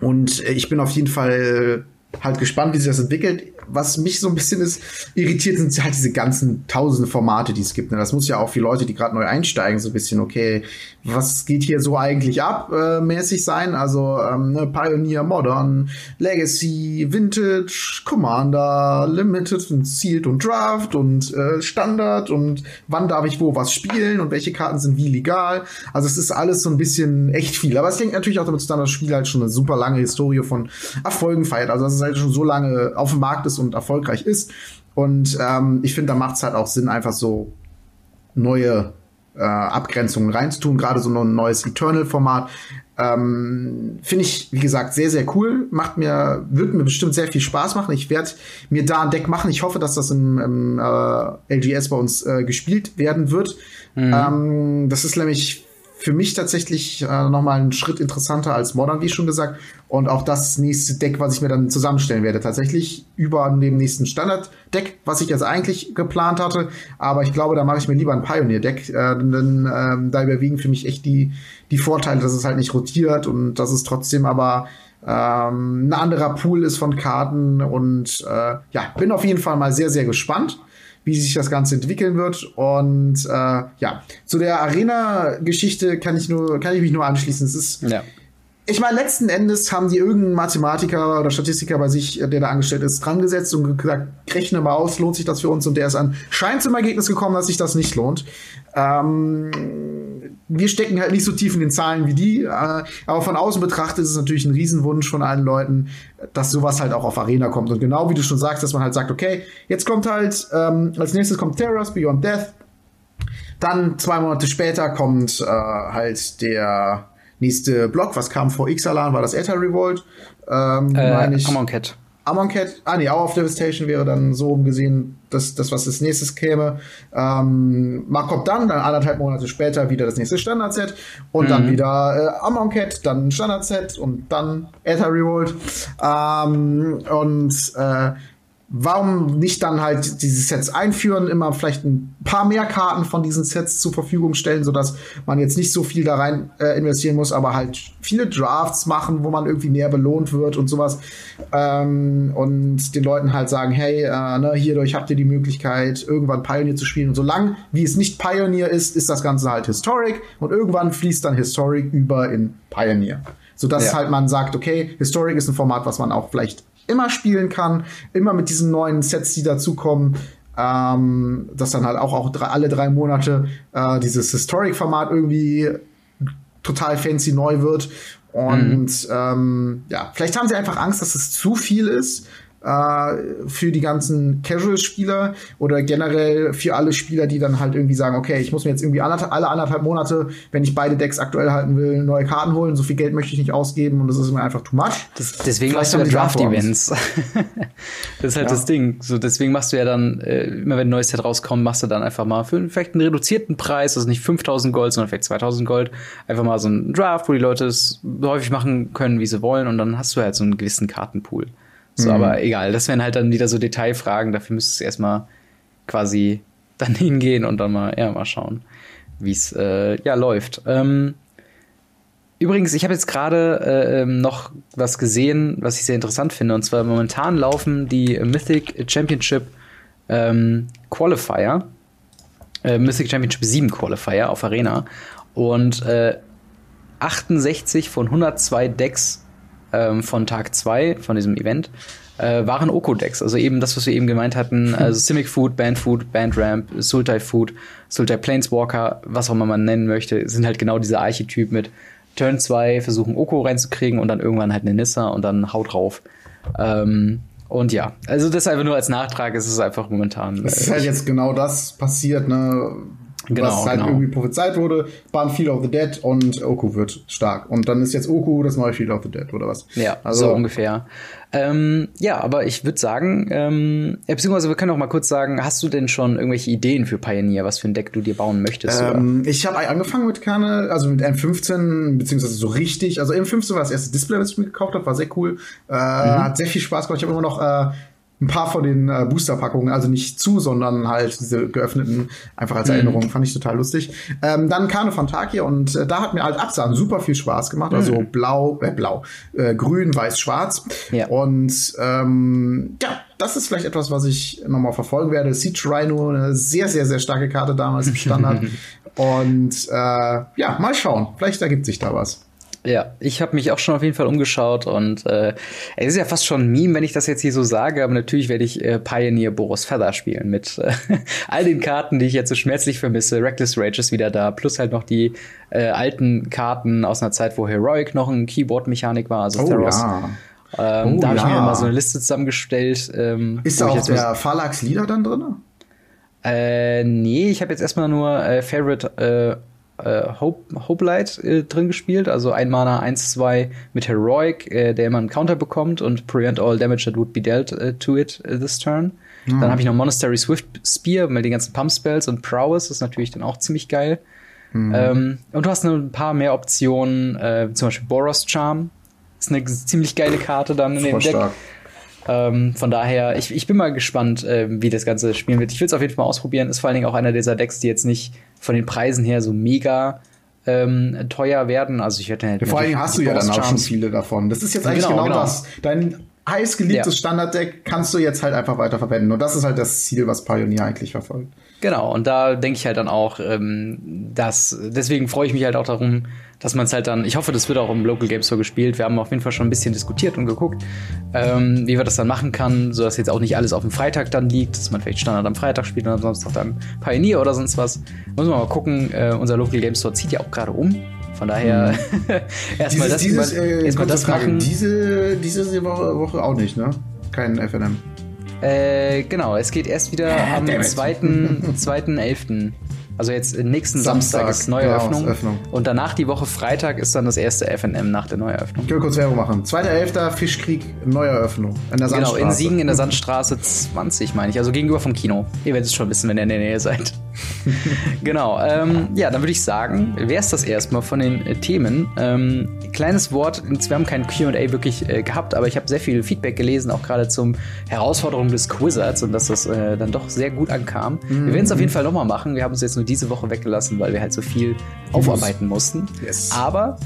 Und ich bin auf jeden Fall halt gespannt, wie sich das entwickelt. Was mich so ein bisschen ist, irritiert, sind halt diese ganzen tausende Formate, die es gibt. Ne? Das muss ja auch für Leute, die gerade neu einsteigen, so ein bisschen, okay, was geht hier so eigentlich ab, äh, mäßig sein? Also ähm, ne, Pioneer, Modern, Legacy, Vintage, Commander, Limited und Sealed und Draft und äh, Standard und wann darf ich wo was spielen und welche Karten sind wie legal. Also es ist alles so ein bisschen echt viel. Aber es hängt natürlich auch damit zusammen, dass das Spiel halt schon eine super lange Historie von Erfolgen feiert. Also es halt schon so lange auf dem Markt ist und erfolgreich ist. Und ähm, ich finde, da macht es halt auch Sinn, einfach so neue äh, Abgrenzungen reinzutun, gerade so ein neues Eternal-Format. Ähm, Finde ich, wie gesagt, sehr, sehr cool. Macht mir, wird mir bestimmt sehr viel Spaß machen. Ich werde mir da ein Deck machen. Ich hoffe, dass das im, im äh, LGS bei uns äh, gespielt werden wird. Mhm. Ähm, das ist nämlich für mich tatsächlich äh, nochmal einen Schritt interessanter als Modern, wie schon gesagt. Und auch das nächste Deck, was ich mir dann zusammenstellen werde, tatsächlich über dem nächsten Standard-Deck, was ich jetzt eigentlich geplant hatte. Aber ich glaube, da mache ich mir lieber ein Pioneer-Deck, äh, denn äh, da überwiegen für mich echt die, die Vorteile, dass es halt nicht rotiert und dass es trotzdem aber ähm, ein anderer Pool ist von Karten. Und äh, ja, bin auf jeden Fall mal sehr, sehr gespannt wie sich das Ganze entwickeln wird. Und äh, ja, zu der Arena-Geschichte kann ich nur, kann ich mich nur anschließen. Es ist ja. Ich meine, letzten Endes haben die irgendeinen Mathematiker oder Statistiker bei sich, der da angestellt ist, dran gesetzt und gesagt, rechne mal aus, lohnt sich das für uns? Und der ist an scheint zum Ergebnis gekommen, dass sich das nicht lohnt. Ähm, wir stecken halt nicht so tief in den Zahlen wie die, äh, aber von außen betrachtet ist es natürlich ein Riesenwunsch von allen Leuten, dass sowas halt auch auf Arena kommt. Und genau wie du schon sagst, dass man halt sagt, okay, jetzt kommt halt, ähm, als nächstes kommt Terrors Beyond Death. Dann zwei Monate später kommt äh, halt der nächste Block. Was kam vor Ixalan? War das Eta Revolt? Ähm, äh, meine ich. Amonkhet. Amonkhet, ah nee, Hour of Devastation wäre dann so gesehen das, das was als nächstes käme. Ähm, kommt dann, dann anderthalb Monate später wieder das nächste Standard-Set und mhm. dann wieder äh, Amonkhet, dann Standard-Set und dann Aether Revolt. Ähm, und äh, warum nicht dann halt diese Sets einführen, immer vielleicht ein paar mehr Karten von diesen Sets zur Verfügung stellen, sodass man jetzt nicht so viel da rein äh, investieren muss, aber halt viele Drafts machen, wo man irgendwie mehr belohnt wird und sowas. Ähm, und den Leuten halt sagen, hey, äh, ne, hierdurch habt ihr die Möglichkeit, irgendwann Pioneer zu spielen. Und solange wie es nicht Pioneer ist, ist das Ganze halt Historic und irgendwann fließt dann Historic über in Pioneer. Sodass ja. halt man sagt, okay, Historic ist ein Format, was man auch vielleicht immer spielen kann, immer mit diesen neuen Sets, die dazukommen. Ähm, dass dann halt auch, auch drei, alle drei Monate äh, dieses Historic-Format irgendwie total fancy neu wird. Und mhm. ähm, ja, vielleicht haben sie einfach Angst, dass es zu viel ist äh, für die ganzen Casual-Spieler oder generell für alle Spieler, die dann halt irgendwie sagen, okay, ich muss mir jetzt irgendwie anderthalb, alle anderthalb Monate, wenn ich beide Decks aktuell halten will, neue Karten holen. So viel Geld möchte ich nicht ausgeben und das ist mir einfach too much. Das, deswegen machst du ja Draft-Events. das ist halt ja. das Ding. So, deswegen machst du ja dann, äh, immer wenn ein neues Set rauskommt, machst du dann einfach mal für vielleicht einen reduzierten Preis, also nicht 5000 Gold, sondern vielleicht 2000 Gold, einfach mal so einen Draft, wo die Leute es häufig machen können, wie sie wollen und dann hast du halt so einen gewissen Kartenpool. So, mhm. aber egal, das wären halt dann wieder so Detailfragen. Dafür müsstest du erstmal quasi dann hingehen und dann mal, ja, mal schauen, wie es äh, ja läuft. Ähm, übrigens, ich habe jetzt gerade äh, ähm, noch was gesehen, was ich sehr interessant finde. Und zwar momentan laufen die Mythic Championship ähm, Qualifier, äh, Mythic Championship 7 Qualifier auf Arena. Und äh, 68 von 102 Decks ähm, von Tag 2 von diesem Event äh, waren Oko-Decks. Also eben das, was wir eben gemeint hatten, hm. also Simic Food, Band Food, Band Ramp, Sultai Food, Sultai Planeswalker, was auch immer man nennen möchte, sind halt genau dieser Archetyp mit Turn 2 versuchen Oko reinzukriegen und dann irgendwann halt eine Nissa und dann haut drauf. Ähm, und ja, also das einfach nur als Nachtrag, es ist einfach momentan. Es ist halt jetzt genau das passiert, ne? Genau, was halt genau. irgendwie prophezeit wurde, Ban Field of the Dead und Oku wird stark. Und dann ist jetzt Oku das neue Field of the Dead oder was? Ja, also so ungefähr. Ähm, ja, aber ich würde sagen, ähm, beziehungsweise wir können auch mal kurz sagen, hast du denn schon irgendwelche Ideen für Pioneer, was für ein Deck du dir bauen möchtest? Ähm, ich habe angefangen mit Kerne, also mit M15, beziehungsweise so richtig. Also M15 war das erste Display, was ich mir gekauft habe, war sehr cool. Äh, mhm. Hat sehr viel Spaß gemacht. Ich habe immer noch äh, ein paar von den äh, Booster-Packungen, also nicht zu, sondern halt diese geöffneten, einfach als Erinnerung, fand ich total lustig. Ähm, dann Kane von Takia und äh, da hat mir halt Absahen super viel Spaß gemacht. Also blau, äh, blau, äh, grün, weiß, schwarz. Ja. Und ähm, ja, das ist vielleicht etwas, was ich nochmal verfolgen werde. Siege Rhino, eine sehr, sehr, sehr starke Karte damals im Standard. und äh, ja, mal schauen. Vielleicht ergibt sich da was. Ja, ich habe mich auch schon auf jeden Fall umgeschaut und äh, es ist ja fast schon ein Meme, wenn ich das jetzt hier so sage, aber natürlich werde ich äh, Pioneer Boros Feather spielen mit äh, all den Karten, die ich jetzt so schmerzlich vermisse. Reckless Rage ist wieder da, plus halt noch die äh, alten Karten aus einer Zeit, wo Heroic noch ein Keyboard-Mechanik war, also Oh, Theros. ja. Ähm, Oh, da habe ich ja. mir mal so eine Liste zusammengestellt. Ähm, Ist da ich auch der Phalanx Leader dann drin? Äh, nee, ich habe jetzt erstmal nur äh, Favorite äh, äh, Hope, Hope Light äh, drin gespielt. Also ein Mana 1-2 mit Heroic, äh, der immer einen Counter bekommt und prevent all damage that would be dealt äh, to it äh, this turn. Dann habe ich noch Monastery Swift Spear mit den ganzen Pump Spells und Prowess, ist natürlich dann auch ziemlich geil. Ähm, und du hast noch ein paar mehr Optionen, äh, zum Beispiel Boros Charm. Ist eine ziemlich geile Karte dann in dem Deck. stark. Ähm, von daher, ich, ich bin mal gespannt, äh, wie das Ganze spielen wird. Ich will es auf jeden Fall mal ausprobieren. Ist vor allen Dingen auch einer dieser Decks, die jetzt nicht von den Preisen her so mega ähm, teuer werden. Also ich werde halt Vor Dingen hast du ja dann auch schon viele davon. Das ist jetzt eigentlich Genau, genau, genau. das. Dein heißgeliebtes Ja. Standarddeck kannst du jetzt halt einfach weiter verwenden. Und das ist halt das Ziel, was Pioneer eigentlich verfolgt. Genau, und da denke ich halt dann auch, ähm, dass deswegen freue ich mich halt auch darum, dass man es halt dann, ich hoffe, das wird auch im Local Game Store gespielt. Wir haben auf jeden Fall schon ein bisschen diskutiert und geguckt, ähm, wie wir das dann machen kann, sodass jetzt auch nicht alles auf dem Freitag dann liegt, dass man vielleicht Standard am Freitag spielt und am Samstag dann Pioneer oder sonst was. Muss man mal gucken, äh, unser Local Game Store zieht ja auch gerade um. Von daher erstmal das, dieses, über- äh, kurze das Frage. machen. Diese, diese Woche, Woche auch nicht, ne? Kein FNM. Äh, genau, es geht erst wieder am damn it. 2.11. 2.11. Also jetzt nächsten Samstag, Samstag, ist neue genau, Öffnung. Und danach die Woche Freitag ist dann das erste FNM nach der Neueröffnung. Ich will kurz Werbung machen. 2.11. Fischkrieg, Neueröffnung. In der Genau, Sandstraße. in Siegen in der Sandstraße 20, meine ich. Also gegenüber vom Kino. Ihr werdet es schon wissen, wenn ihr in der Nähe seid. genau. Ähm, ja, dann würde ich sagen, wäre es das erstmal von den äh, Themen. Ähm, kleines Wort, wir haben kein QA wirklich äh, gehabt, aber ich habe sehr viel Feedback gelesen, auch gerade zum Herausforderung des Quizards und dass das äh, dann doch sehr gut ankam. Wir werden es auf jeden Fall nochmal machen. Wir haben uns jetzt nur diese Woche weggelassen, weil wir halt so viel aufarbeiten mussten. Yes. Aber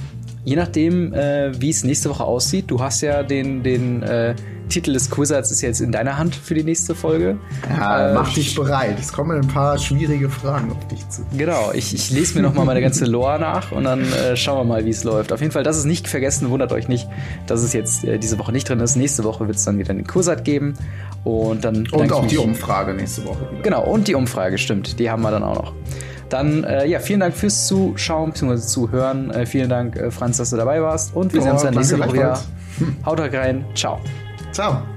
je nachdem, äh, wie es nächste Woche aussieht, du hast ja den, den äh, Titel des Quizards ist jetzt in deiner Hand für die nächste Folge. Ja, Äh, mach dich bereit. Es kommen ein paar schwierige Fragen auf dich zu. Genau, ich, ich lese mir noch mal meine ganze Lore nach und dann äh, schauen wir mal, wie es läuft. Auf jeden Fall, das ist nicht vergessen, wundert euch nicht, dass es jetzt äh, diese Woche nicht drin ist. Nächste Woche wird es dann wieder einen Quizard geben und dann Und auch die Umfrage nächste Woche wieder. Genau, und die Umfrage, stimmt. Die haben wir dann auch noch. Dann, äh, ja, vielen Dank fürs Zuschauen bzw. Zuhören. Äh, vielen Dank, äh, Franz, dass du dabei warst. Und wir sehen uns dann nächste Woche wieder. Haut rein. Ciao. Ciao.